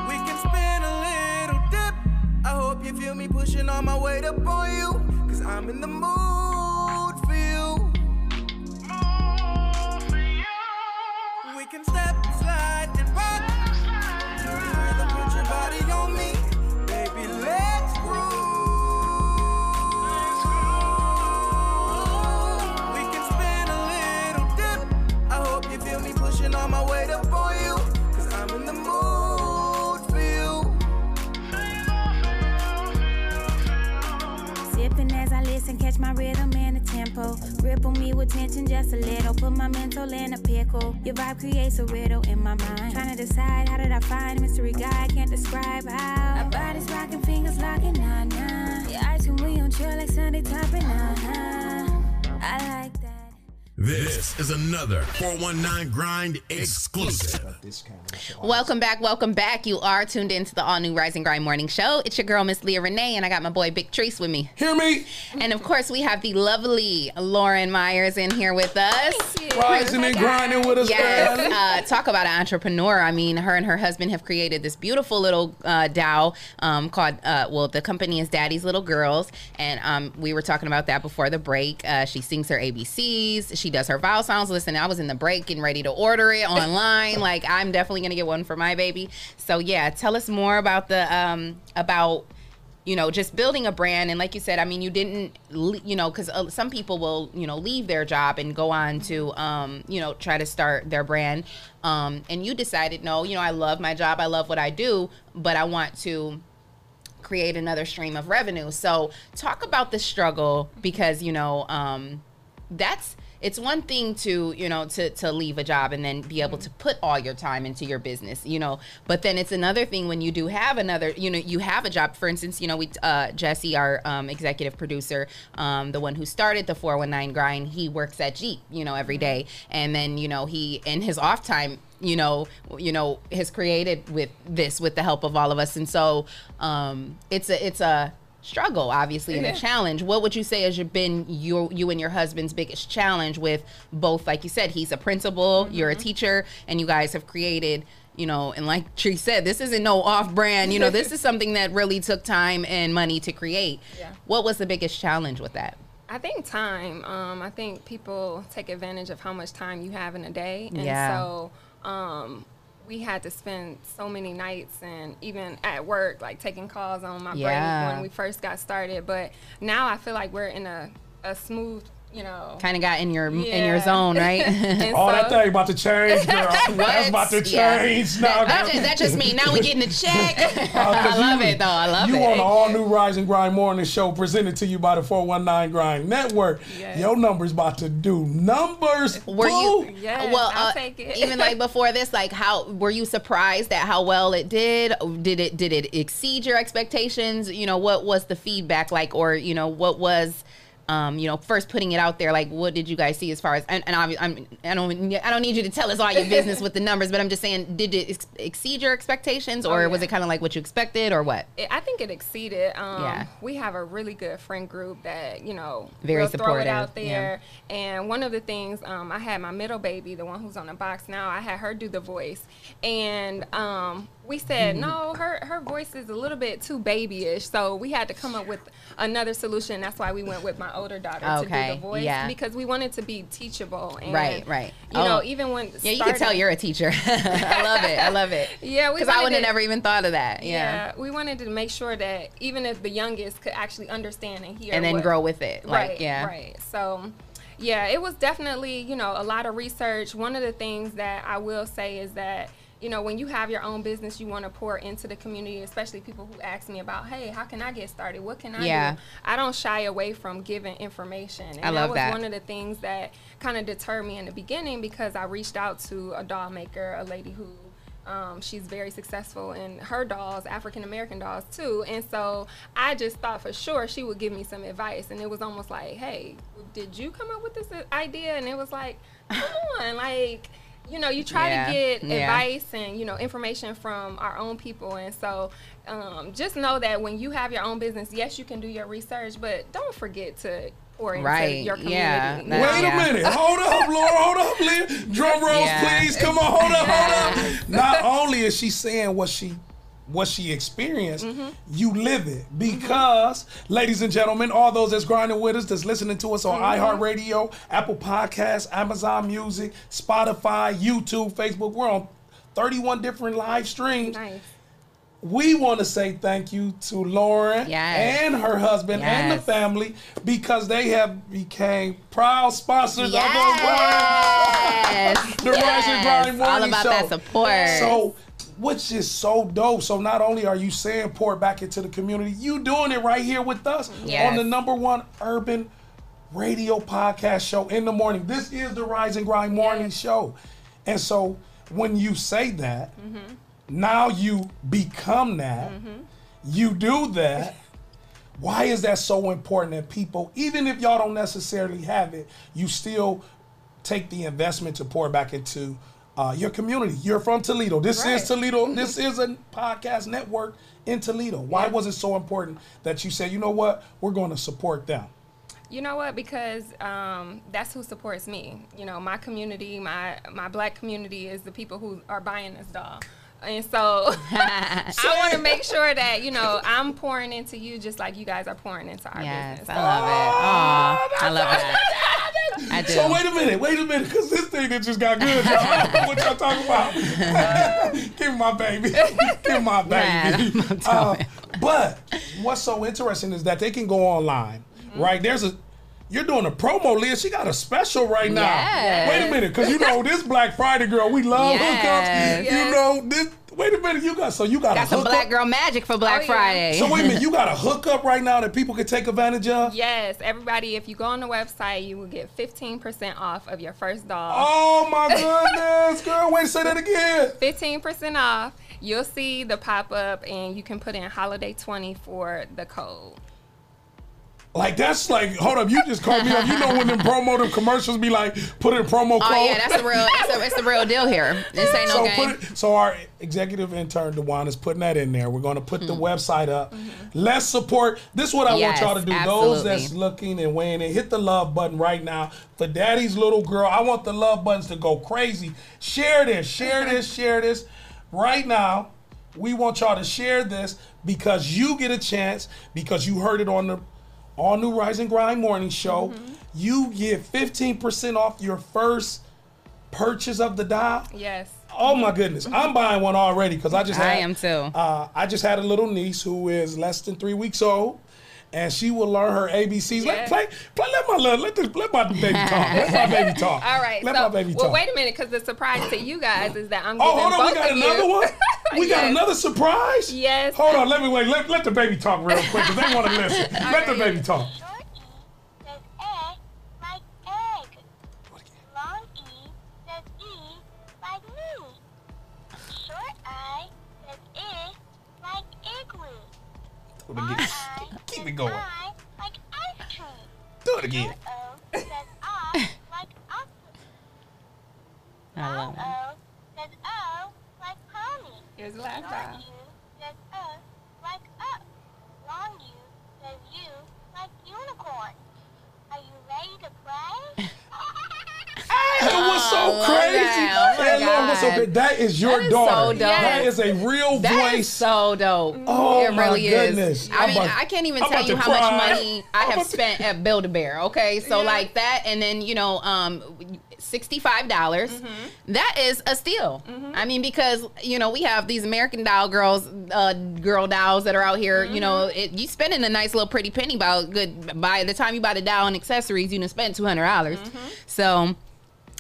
We can spin a little dip. I hope you feel me pushing all my weight up on you, cause I'm in the mood my rhythm and the tempo. On me with tension just a little. Put my mental in a pickle. Your vibe creates a riddle in my mind. Trying to decide how did I find mystery guy? Can't describe how. Rocking, fingers locking, nah nah. Your eyes can we on chill like Sunday topping, uh huh. I like that. This is another 419 Grind exclusive. Welcome back, welcome back. You are tuned into the all new Rising and Grind Morning Show. It's your girl, Miss Leah Renee, and I got my boy Big Trees with me. Hear me? And of course, we have the lovely Lauren Myers in here with us. Rising and grinding with us, Yes, man. uh, talk about an entrepreneur. I mean, her and her husband have created this beautiful little uh, doll um, called, uh, well, the company is Daddy's Little Girls. And um, we were talking about that before the break. Uh, she sings her ABCs, she does her vowel sounds. Listen, I was in the break getting ready to order it online. like, I'm definitely to get one for my baby. So, yeah, tell us more about the, um, about, you know just building a brand. And like you said i mean you didn't you know because uh, some people will you know leave their job and go on to um, you know try to start their brand. Um, and you decided no you know i love my job. I love what i do but i want to create another stream of revenue. So talk about the struggle because you know um, that's it's one thing to you know to to leave a job and then be able to put all your time into your business you know but then it's another thing when you do have another you know you have a job. For instance you know we uh jesse our um, executive producer um, the one who started the 419 grind he works at jeep you know every day. And then you know he in his off time you know you know has created with this with the help of all of us. And so um it's a it's a struggle obviously and Yeah. a challenge what would you say has been your you and your husband's biggest challenge with both like you said he's a principal you're Mm-hmm. a teacher and you guys have created you know and like Tree said this isn't no off brand you know this is something that really took time and money to create Yeah. what was the biggest challenge with that I think time. Um, I think people take advantage of how much time you have in a day, and Yeah. so um, we had to spend so many nights and even at work, like taking calls on my Yeah. break when we first got started. But now I feel like we're in a, a smooth, you know. kind of got in your in your zone right And Oh, that thing about to change, girl. That's about to Yeah. change now. that, girl. that, that just mean now we getting the check Uh, i 'cause love you- it though i love you it You on the all new Rise and Grind Morning Show presented to you by the 419 Grind Network. Yes. Your number's about to do numbers. were you boo. Yes, well I'll uh, take it. even like before this like how were you surprised at how well it did did it did it exceed your expectations you know what was the feedback like or you know what was um, you know, first putting it out there, like, what did you guys see as far as? And, and obvi- I'm, I don't, I don't need you to tell us all your business with the numbers, but I'm just saying, did it ex- exceed your expectations, or Oh, was it kind of like what you expected, or what? It, I think it exceeded. Um, Yeah. We have a really good friend group that, you know, Very throw supportive, it out yeah. there. And one of the things, um, I had my middle baby, the one who's on the box now, I had her do the voice. And um, we said, mm-hmm. no, her, her voice is a little bit too babyish. So we had to come up with another solution. That's why we went with my older daughter to do the voice. yeah. Because we wanted to be teachable. And, Right, right. You know, Oh. even when. Yeah, you can tell you're a teacher. I love it. I love it. Yeah, we because I would have never even thought of that. Yeah. Yeah, we wanted to make sure that even if the youngest could actually understand and hear And then what- grow with it, like, right, yeah. right. So, yeah, it was definitely you know a lot of research. One of the things that I will say is that you know when you have your own business, you want to pour into the community, especially people who ask me about, hey, how can I get started? What can I Yeah. do? I don't shy away from giving information, and I love that was that. one of the things that kind of deterred me in the beginning because I reached out to a doll maker, a lady who um, she's very successful in her dolls, African American dolls too. And so I just thought for sure she would give me some advice. And it was almost like, hey, did you come up with this uh, idea? And it was like, come on, like, you know, you try Yeah, to get yeah. advice and, you know, information from our own people. And so um, just know that when you have your own business, yes, you can do your research, but don't forget to pour into Right, your community. yeah, you that- Wait Yeah. a minute. Hold up, Laura. Hold up, Leah. Drum rolls, Yeah. please. Come on. Hold up. Hold up. Not only is she saying what she what she experienced, Mm-hmm. you live it. Because, ladies and gentlemen, all those that's grinding with us, that's listening to us on Mm-hmm. iHeartRadio, Apple Podcasts, Amazon Music, Spotify, YouTube, Facebook, we're on 31 different live streams. Nice. We want to say thank you to Lauren Yes. and her husband and the family because they have became proud sponsors of Yes. the, the Rise and Grind Yes. Morning All about Show. that support. So which is so dope. So not only are you saying pour it back into the community, you doing it right here with us Yes. on the number one urban radio podcast show in the morning. This is the Rise and Grind morning show. And so when you say that, mm-hmm. now you become that, mm-hmm. you do that. Why is that so important that people, even if y'all don't necessarily have it, you still take the investment to pour back into uh, your community? You're from Toledo. This Right. is Toledo. This is a podcast network in Toledo. Why was it so important that you said, you know what, we're going to support them? You know what? Because um, that's who supports me. You know, my community, my my black community is the people who are buying this doll. And so I want to make sure that, you know, I'm pouring into you just like you guys are pouring into our Yes, business. I love it. Aw, I love that. I do. So wait a minute, wait a minute, because this thing that just got good, y'all. I don't know what y'all talking about. Give me my baby. Give me my baby. Man, Uh, but what's so interesting is that they can go online, Mm-hmm. right? There's a you're doing a promo, Leah. She got a special right now. Yes. Wait a minute, because you know this Black Friday girl, we love Yes. hookups. You know this. Wait a minute, you got so you got, Got a some hookup. black girl magic for Black oh, yeah. Friday. So wait a minute, you got a hookup right now that people can take advantage of. Yes, everybody, if you go on the website, you will get 15% off of your first doll. Oh my goodness, girl! Wait, say that again. 15% off. You'll see the pop up and you can put in holiday 20 for the code. Like that's like, hold up, you just called me up. You know when them promo them commercials be like, put in promo code. Oh yeah, that's the real. It's the, it's the real deal here. This ain't no so game. put it, so our executive intern Dewan is putting that in there. We're going to put the website up. Let's support. This is what I Mm-hmm. Yes, want y'all to do. Those that's looking and weighing in, hit the love button right now for Daddy's little girl. I want the love buttons to go crazy. Share this, share this, share this right now. We want y'all to share this because you get a chance because you heard it on the all new Rise and Grind morning show. Mm-hmm. You get 15% off your first purchase of the dial. Yes. Oh my goodness, I'm buying one already because I just I am too. Uh, I just had a little niece who is less than three weeks old, and she will learn her ABCs. Let Yes. play, play. Let my little, let this, let my baby talk. Let my baby talk. All right. Let so, my baby talk. well, wait a minute, because the surprise to you guys is that I'm Oh, giving hold on, we got another you- one. We got another surprise. Yes. Hold on, let me wait. Let, let the baby talk real quick because they want to listen. Let the baby talk. Short E says egg like egg. Long E says E like me. Short I says E like egg like egg. Long E says E like me. Short I says I like igloo. Do it again. Going. I like ice cream. Do it again. O says I like octopus. I love it. Says O like pony. Here's the last Short. U says O like up. Long U says U like unicorn. Are you ready to play? Hey, what's so Oh, love crazy? that. Oh, my Hey, Lord, what's so God. That is your That is daughter. so. That is a real That voice. is so dope. Oh, it my really goodness. is. I I'm mean, about- I can't even I'm tell you to how much money I have spent at Build a Bear. Okay, so like that, and then you know, um, sixty-five dollars. Mm-hmm. That is a steal. I mean, because you know we have these American Doll girls, uh, girl dolls that are out here. You know, Mm-hmm. it, you spending a nice little pretty penny. About good by the time you buy the doll and accessories, you done spend two hundred dollars. Mm-hmm. So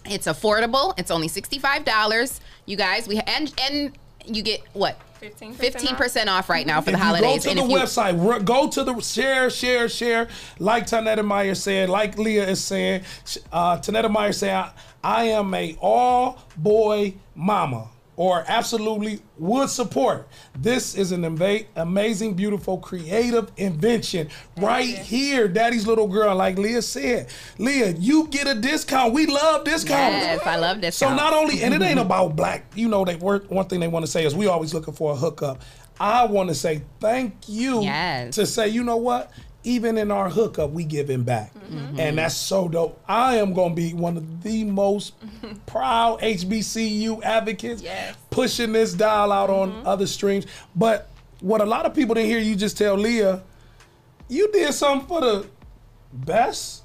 it's affordable. It's only sixty-five dollars. You guys, we and and you get what 15% fifteen percent off right now for if the holidays. You go and to the if you, website, ru- go to the share, share, share. Like Tanetta Meyer said, like Leah is saying, uh, Tanetta Meyer said, I, I am a all boy mama. Or absolutely would support. This is an amba- amazing, beautiful, creative invention right here. Daddy's little girl, like Leah said. Leah, you get a discount. We love discounts. Yes, I love discounts. So not only, and it ain't about black. You know, they work. One thing they want to say is we always looking for a hookup. I want to say thank you Yes. to say, you know what? Even in our hookup, we giving back, Mm-hmm. and that's so dope. I am gonna be one of the most proud HBCU advocates, Yes. pushing this dial out on other streams. But what a lot of people didn't hear you just tell Leah, you did something for the best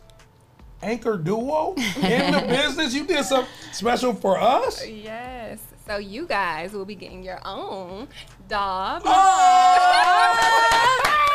anchor duo in the business. You did something special for us. Yes. So you guys will be getting your own dog.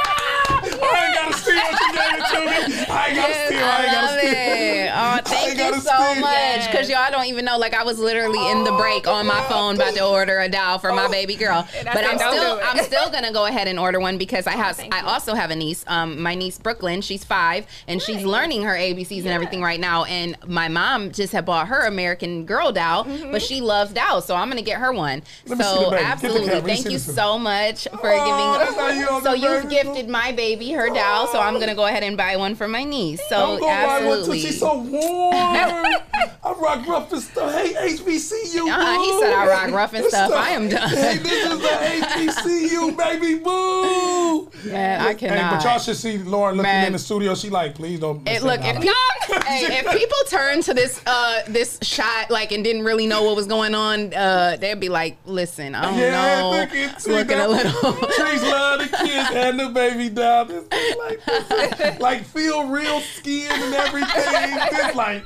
I ain't gotta steal what you gave it to me. I ain't gotta steal. I ain't gotta steal. it. Oh, thank you so steal. much because y'all I don't even know. Like I was literally in the break on my phone about to order a doll for my baby girl. But said, I'm still. I'm still gonna go ahead and order one because I have I also have a niece. Um, my niece Brooklyn, she's five and she's learning her ABCs and everything right now. And my mom just had bought her American Girl doll, but she loves dolls, so I'm gonna get her one. Let me see the so baby. Get the absolutely, camera. Let me thank you so much for Oh, that's how you giving. So you've gifted my baby her doll, so I'm gonna go ahead and buy one for my niece. So I'm gonna buy one too. absolutely. She's so warm. I rock rough and stuff. Hey, HBCU. Uh-uh, he said I rock rough and This stuff. I am done. Hey, this is the HBCU, baby boo. I Hey, cannot. but y'all should see Lauren looking Man. in the studio. She like, please don't. It, look, if y'all, hey, if people turn to this uh this shot like and didn't really know what was going on, uh, they'd be like, "Listen, I don't Yeah, know, look at see looking a little." Trees love the kids and the baby down. This is like, this like feel real skin and everything. Just like,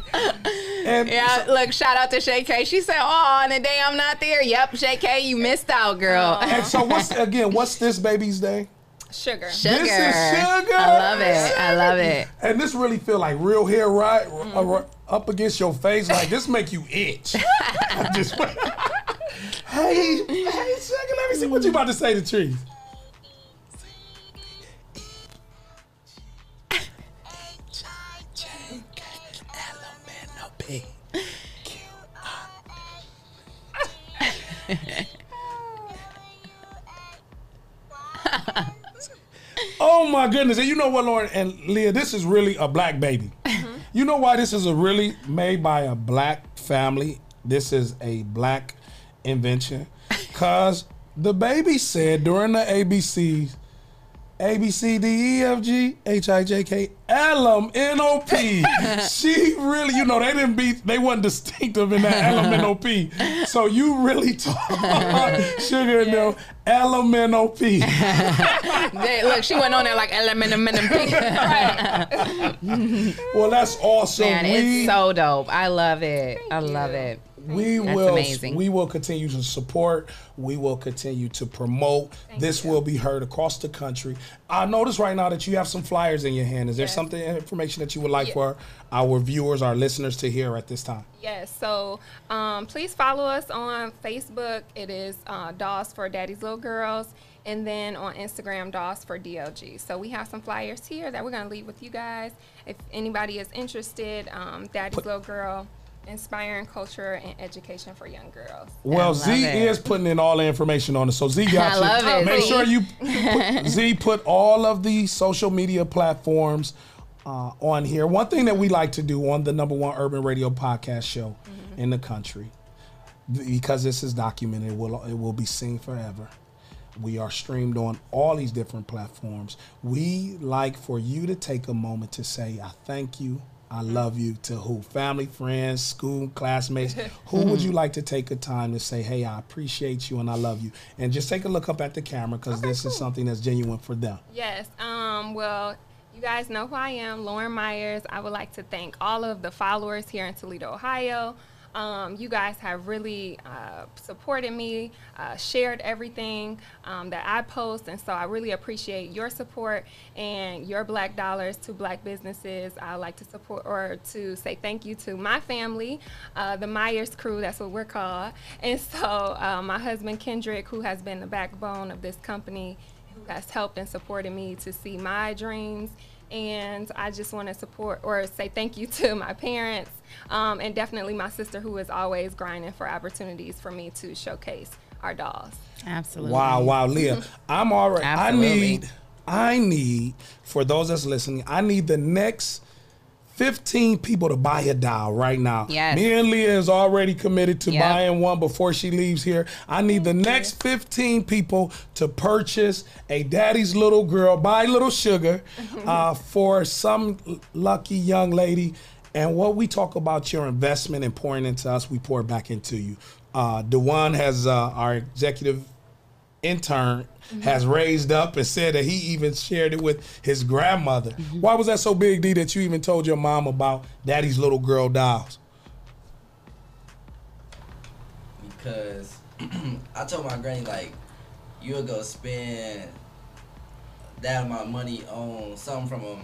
and yeah, look, shout out to Shay K. She said, "Oh, on the day I'm not there, yep, Shay K, you missed out, girl." And so what's again? What's this baby's day? Sugar. Sugar. This is sugar. I love it. I love it. And this really feel like real hair right Mm-hmm. uh, up against your face. Like this make you itch. Just hey, hey, sugar. Let me see what you about to say to trees. Oh my goodness. And you know what, Lauren and Leah, this is really a black baby. Mm-hmm. You know why this is a really made by a black family? This is a black invention. Cause the baby said during the ABCs, A B C D E F G H I J K L M N O P. She really, you know, they didn't be, they wasn't distinctive in that L M N O P. So you really taught Sugar and them L M N O P. Look, she went on there like element, element, Well, that's awesome. Man, we, it's so dope. I love it. I love it. We That's will amazing. we will continue to support. We will continue to promote. this will be heard across the country. I notice right now that you have some flyers in your hand. Is there something information that you would like Yeah. for our viewers, our listeners to hear at this time? Yes, so um, please follow us on Facebook. It is uh, Dolls for Daddy's Little Girls. And then on Instagram, Dolls for DLG. So we have some flyers here that we're going to leave with you guys. If anybody is interested, um, Daddy's Little Girl, inspiring culture and education for young girls. Well, Z it. is putting in all the information on it, so Z got I you. love it, Make Z. sure you put, Z put all of the social media platforms uh, on here. One thing that we like to do on the number one urban radio podcast show Mm-hmm. in the country, because this is documented, it will it will be seen forever. We are streamed on all these different platforms. We like for you to take a moment to say, I thank you. I love you to who? Family, friends, school, classmates. who would you like to take a time to say, hey, I appreciate you and I love you? And just take a look up at the camera because this is something that's genuine for them. Yes. Um, well, you guys know who I am, Lauren Myers. I would like to thank all of the followers here in Toledo, Ohio. Um, you guys have really uh, supported me, uh, shared everything um, that I post, and so I really appreciate your support and your black dollars to black businesses. I like to support or to say thank you to my family, uh, the Myers crew. That's what we're called, and so uh, my husband Kendrick, who has been the backbone of this company who has helped and supported me to see my dreams. And I just want to support or say thank you to my parents um, and definitely my sister who is always grinding for opportunities for me to showcase our dolls. Absolutely. Wow, wow, Leah. I'm already. Absolutely. I need. I need for those that's listening. I need the next. 15 people to buy a doll right now. Yes. Me and Leah is already committed to Yep. buying one before she leaves here. I need the next 15 people to purchase a daddy's little girl, buy little sugar uh, for some lucky young lady. And what we talk about your investment and pouring into us, we pour back into you. Uh, Dewan has uh, our executive intern has raised up and said that he even shared it with his grandmother. Why was that so big, D, that you even told your mom about daddy's little girl dolls? because I told my granny like you would go spend that amount of money on something from a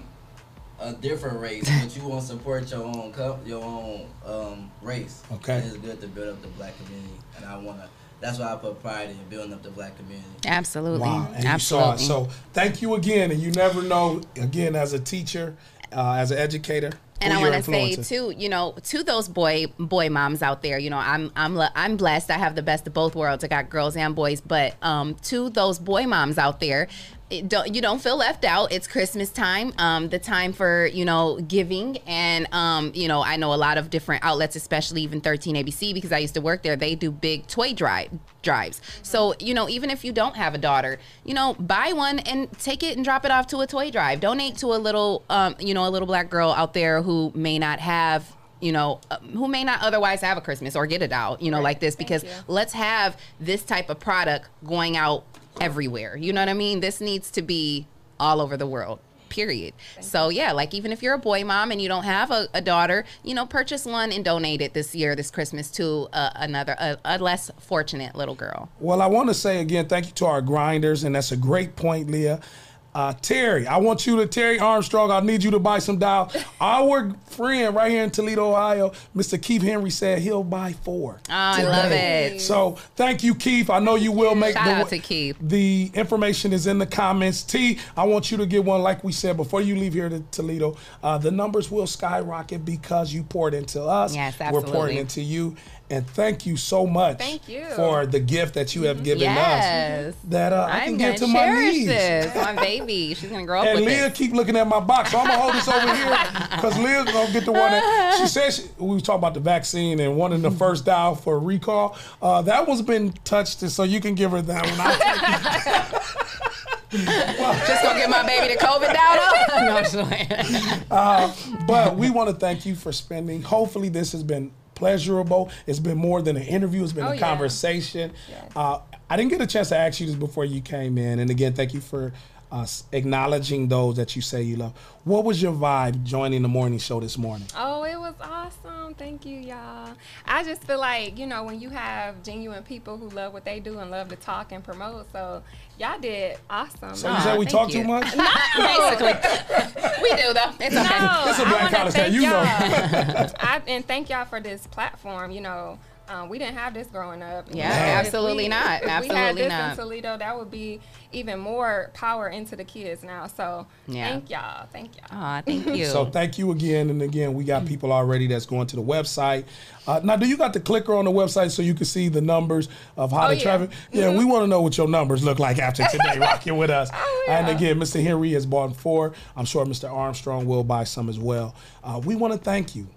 a different race, but you want to support your own co- your own um, race. Okay. And it's good to build up the black community, and I wanna. That's why I put pride in building up the black community. Absolutely. Wow, and you saw it. Absolutely. So thank you again, and you never know. Again, as a teacher, uh, as an educator, and I want to say influencing. too, you know, to those boy boy moms out there, you know, I'm I'm I'm blessed. I have the best of both worlds. I got girls and boys, but um, to those boy moms out there. It don't, you don't feel left out. It's Christmas time, um, the time for you know giving, and um, you know I know a lot of different outlets, especially even 13 ABC because I used to work there. They do big toy drive drives. So you know even if you don't have a daughter, you know buy one and take it and drop it off to a toy drive. Donate to a little, um, you know, a little black girl out there who may not have you know, uh, who may not otherwise have a Christmas or get it out, you know, like this, because let's have this type of product going out everywhere. You know what I mean? This needs to be all over the world. Period. so yeah, like even if you're a boy mom and you don't have a, a daughter, you know, purchase one and donate it this year, this Christmas to uh, another, a, a less fortunate little girl. Well, I want to say again, thank you to our grinders, and that's a great point, Leah. Uh, Terry, I want you to Terry Armstrong. I need you to buy some dial. Our friend right here in Toledo, Ohio, Mr. Keith Henry said he'll buy four. Oh, I love it. So thank you, Keith. I know you will make. Shout the, out to Keith. The information is in the comments. T, I want you to get one. Like we said before you leave here to Toledo, uh, the numbers will skyrocket because you poured into us. Yes, absolutely. We're pouring into you, and thank you so much. Thank you. for the gift that you have given Yes. us. That uh, I can give to my niece. this. My baby, she's gonna grow up And with Leah keep looking at my box, so I'm gonna hold this over here because Leah's gonna get the one that she said. She, we was talking about the vaccine and wanting the first dial for a recall. Uh, that one's been touched, so you can give her that one. Just gonna get my baby the COVID down. no, I'm just playing. uh, but we want to thank you for spending. Hopefully, this has been pleasurable. It's been more than an interview. It's been Oh, a yeah. conversation. Uh, I didn't get a chance to ask you this before you came in, and again, thank you for uh, acknowledging those that you say you love. What was your vibe joining the morning show this morning? Oh, it was awesome. Thank you, y'all. I just feel like, you know, when you have genuine people who love what they do and love to talk and promote, so y'all did awesome. So you said we talk too much? No. Basically. we do though. It's okay. No, It's a I black wanna college town, thank you know. y'all. I, and thank y'all for this platform. You know, um, we didn't have this growing up. Yeah, know, if absolutely we- not. If we had Absolutely this not. in Toledo, that would be even more power into the kids now. So Yeah. thank y'all. Thank y'all. Aw, thank you. So thank you again and again. We got people already that's going to the website. Uh, now, do you got the clicker on the website so you can see the numbers of how Oh, the yeah. traffic? Yeah, we want to know what your numbers look like after today, rocking with us. Oh, And again, Mr. Henry has bought four. I'm sure Mr. Armstrong will buy some as well. Uh, we want to thank you.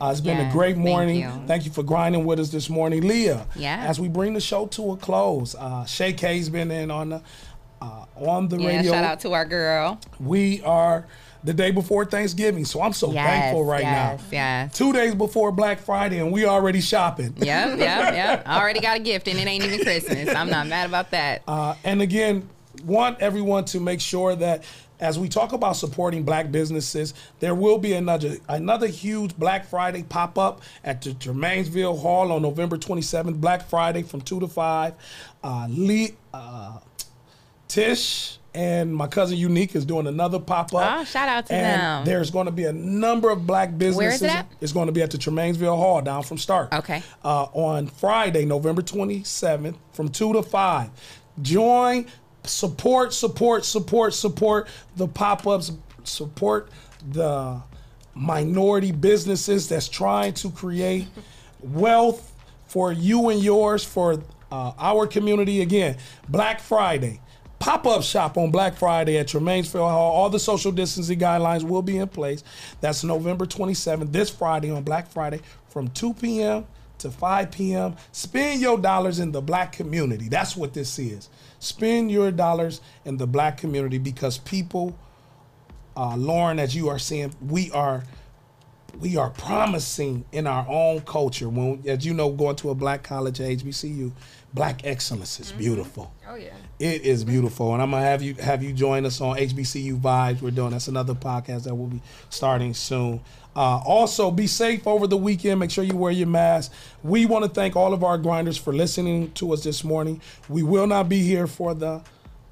Uh, it's been a Yes, great thank morning. you. Thank you for grinding with us this morning, Leah. Yeah. As we bring the show to a close, uh, Shay K's been in on the uh, on the yeah, radio shout out to our girl. we are the day before Thanksgiving, so I'm so Yes, thankful right yes, now. yes. Two days before Black Friday, and we already shopping. Yep, yep, yep. I already got a gift and it ain't even Christmas. I'm not mad about that. Uh, and again, want everyone to make sure that as we talk about supporting black businesses, there will be another another huge Black Friday pop up at the Tremainsville Hall on November 27th. Black Friday from two to five. Uh, Lee, uh, Tish and my cousin Unique is doing another pop up. Oh, shout out to and them. There's going to be a number of black businesses. Where is it at? It's going to be at the Tremainsville Hall down from Stark. Okay. Uh, on Friday, November 27th, from 2 to 5. Join, support, support, support, support the pop ups, support the minority businesses that's trying to create wealth for you and yours, for uh, our community. Again, Black Friday. Pop up shop on Black Friday at Tremainsville Hall. All the social distancing guidelines will be in place. That's November 27th, this Friday on Black Friday from 2 p.m. to 5 p.m. Spend your dollars in the black community. That's what this is. Spend your dollars in the black community because people, uh, Lauren, as you are seeing, we are we are promising in our own culture. When as you know going to a black college at hbcu black excellence is beautiful. Oh yeah. it is beautiful. And i'm gonna have you have you join us on hbcu vibes. We're doing that's another podcast that will be starting soon uh, also be safe over the weekend make sure you wear your mask we want to thank all of our grinders for listening to us this morning we will not be here for the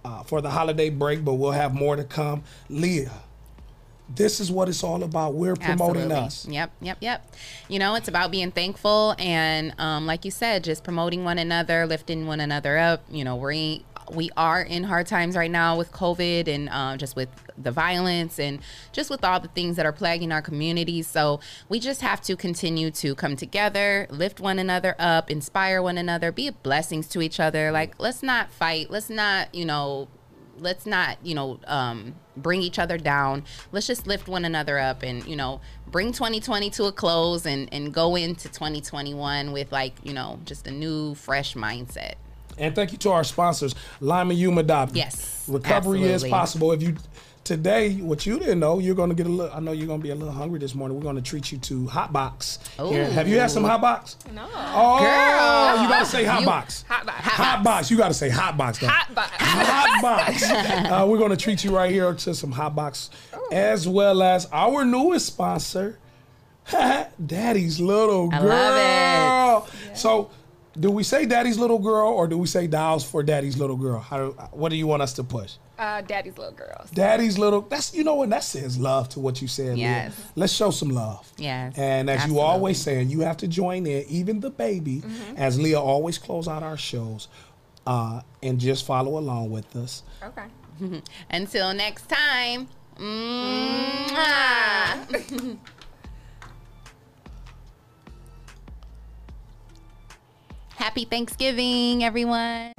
uh, for the holiday break but we'll have more to come leah this is what it's all about. We're promoting Absolutely. us. Yep, yep, yep. You know, it's about being thankful and, um, like you said, just promoting one another, lifting one another up. You know, we we are in hard times right now with COVID and um, just with the violence and just with all the things that are plaguing our communities. So we just have to continue to come together, lift one another up, inspire one another, be blessings to each other. Like, let's not fight. Let's not, you know, let's not you know um, bring each other down let's just lift one another up and you know bring 2020 to a close and and go into 2021 with like you know just a new fresh mindset And thank you to our sponsors, Lima Yuma Adopt. Yes, Recovery is possible. If you today, what you didn't know, you're gonna get a little I know you're gonna be a little hungry this morning. We're gonna treat you to hot box. here. Have you had some hot box? No. Oh, Girl. you gotta say hot You- box. Hot box. Hot, box. You gotta say hot box. Though. Hot box. Hot box. uh, we're gonna treat you right here to some hot box, as well as our newest sponsor, Daddy's little girl. I girl. love So, do we say Daddy's little girl or do we say dolls for Daddy's little girl? How, do, what do you want us to push? Uh, daddy's little girls. Daddy's little. That's you know what that says love to what you said. Leah. Yes. Let's show some love. Yes, And as you always saying, you have to join in, even the baby, Mm-hmm. as Leah always close out our shows, uh, and just follow along with us. Okay. until next time Mwah. Happy Thanksgiving, everyone.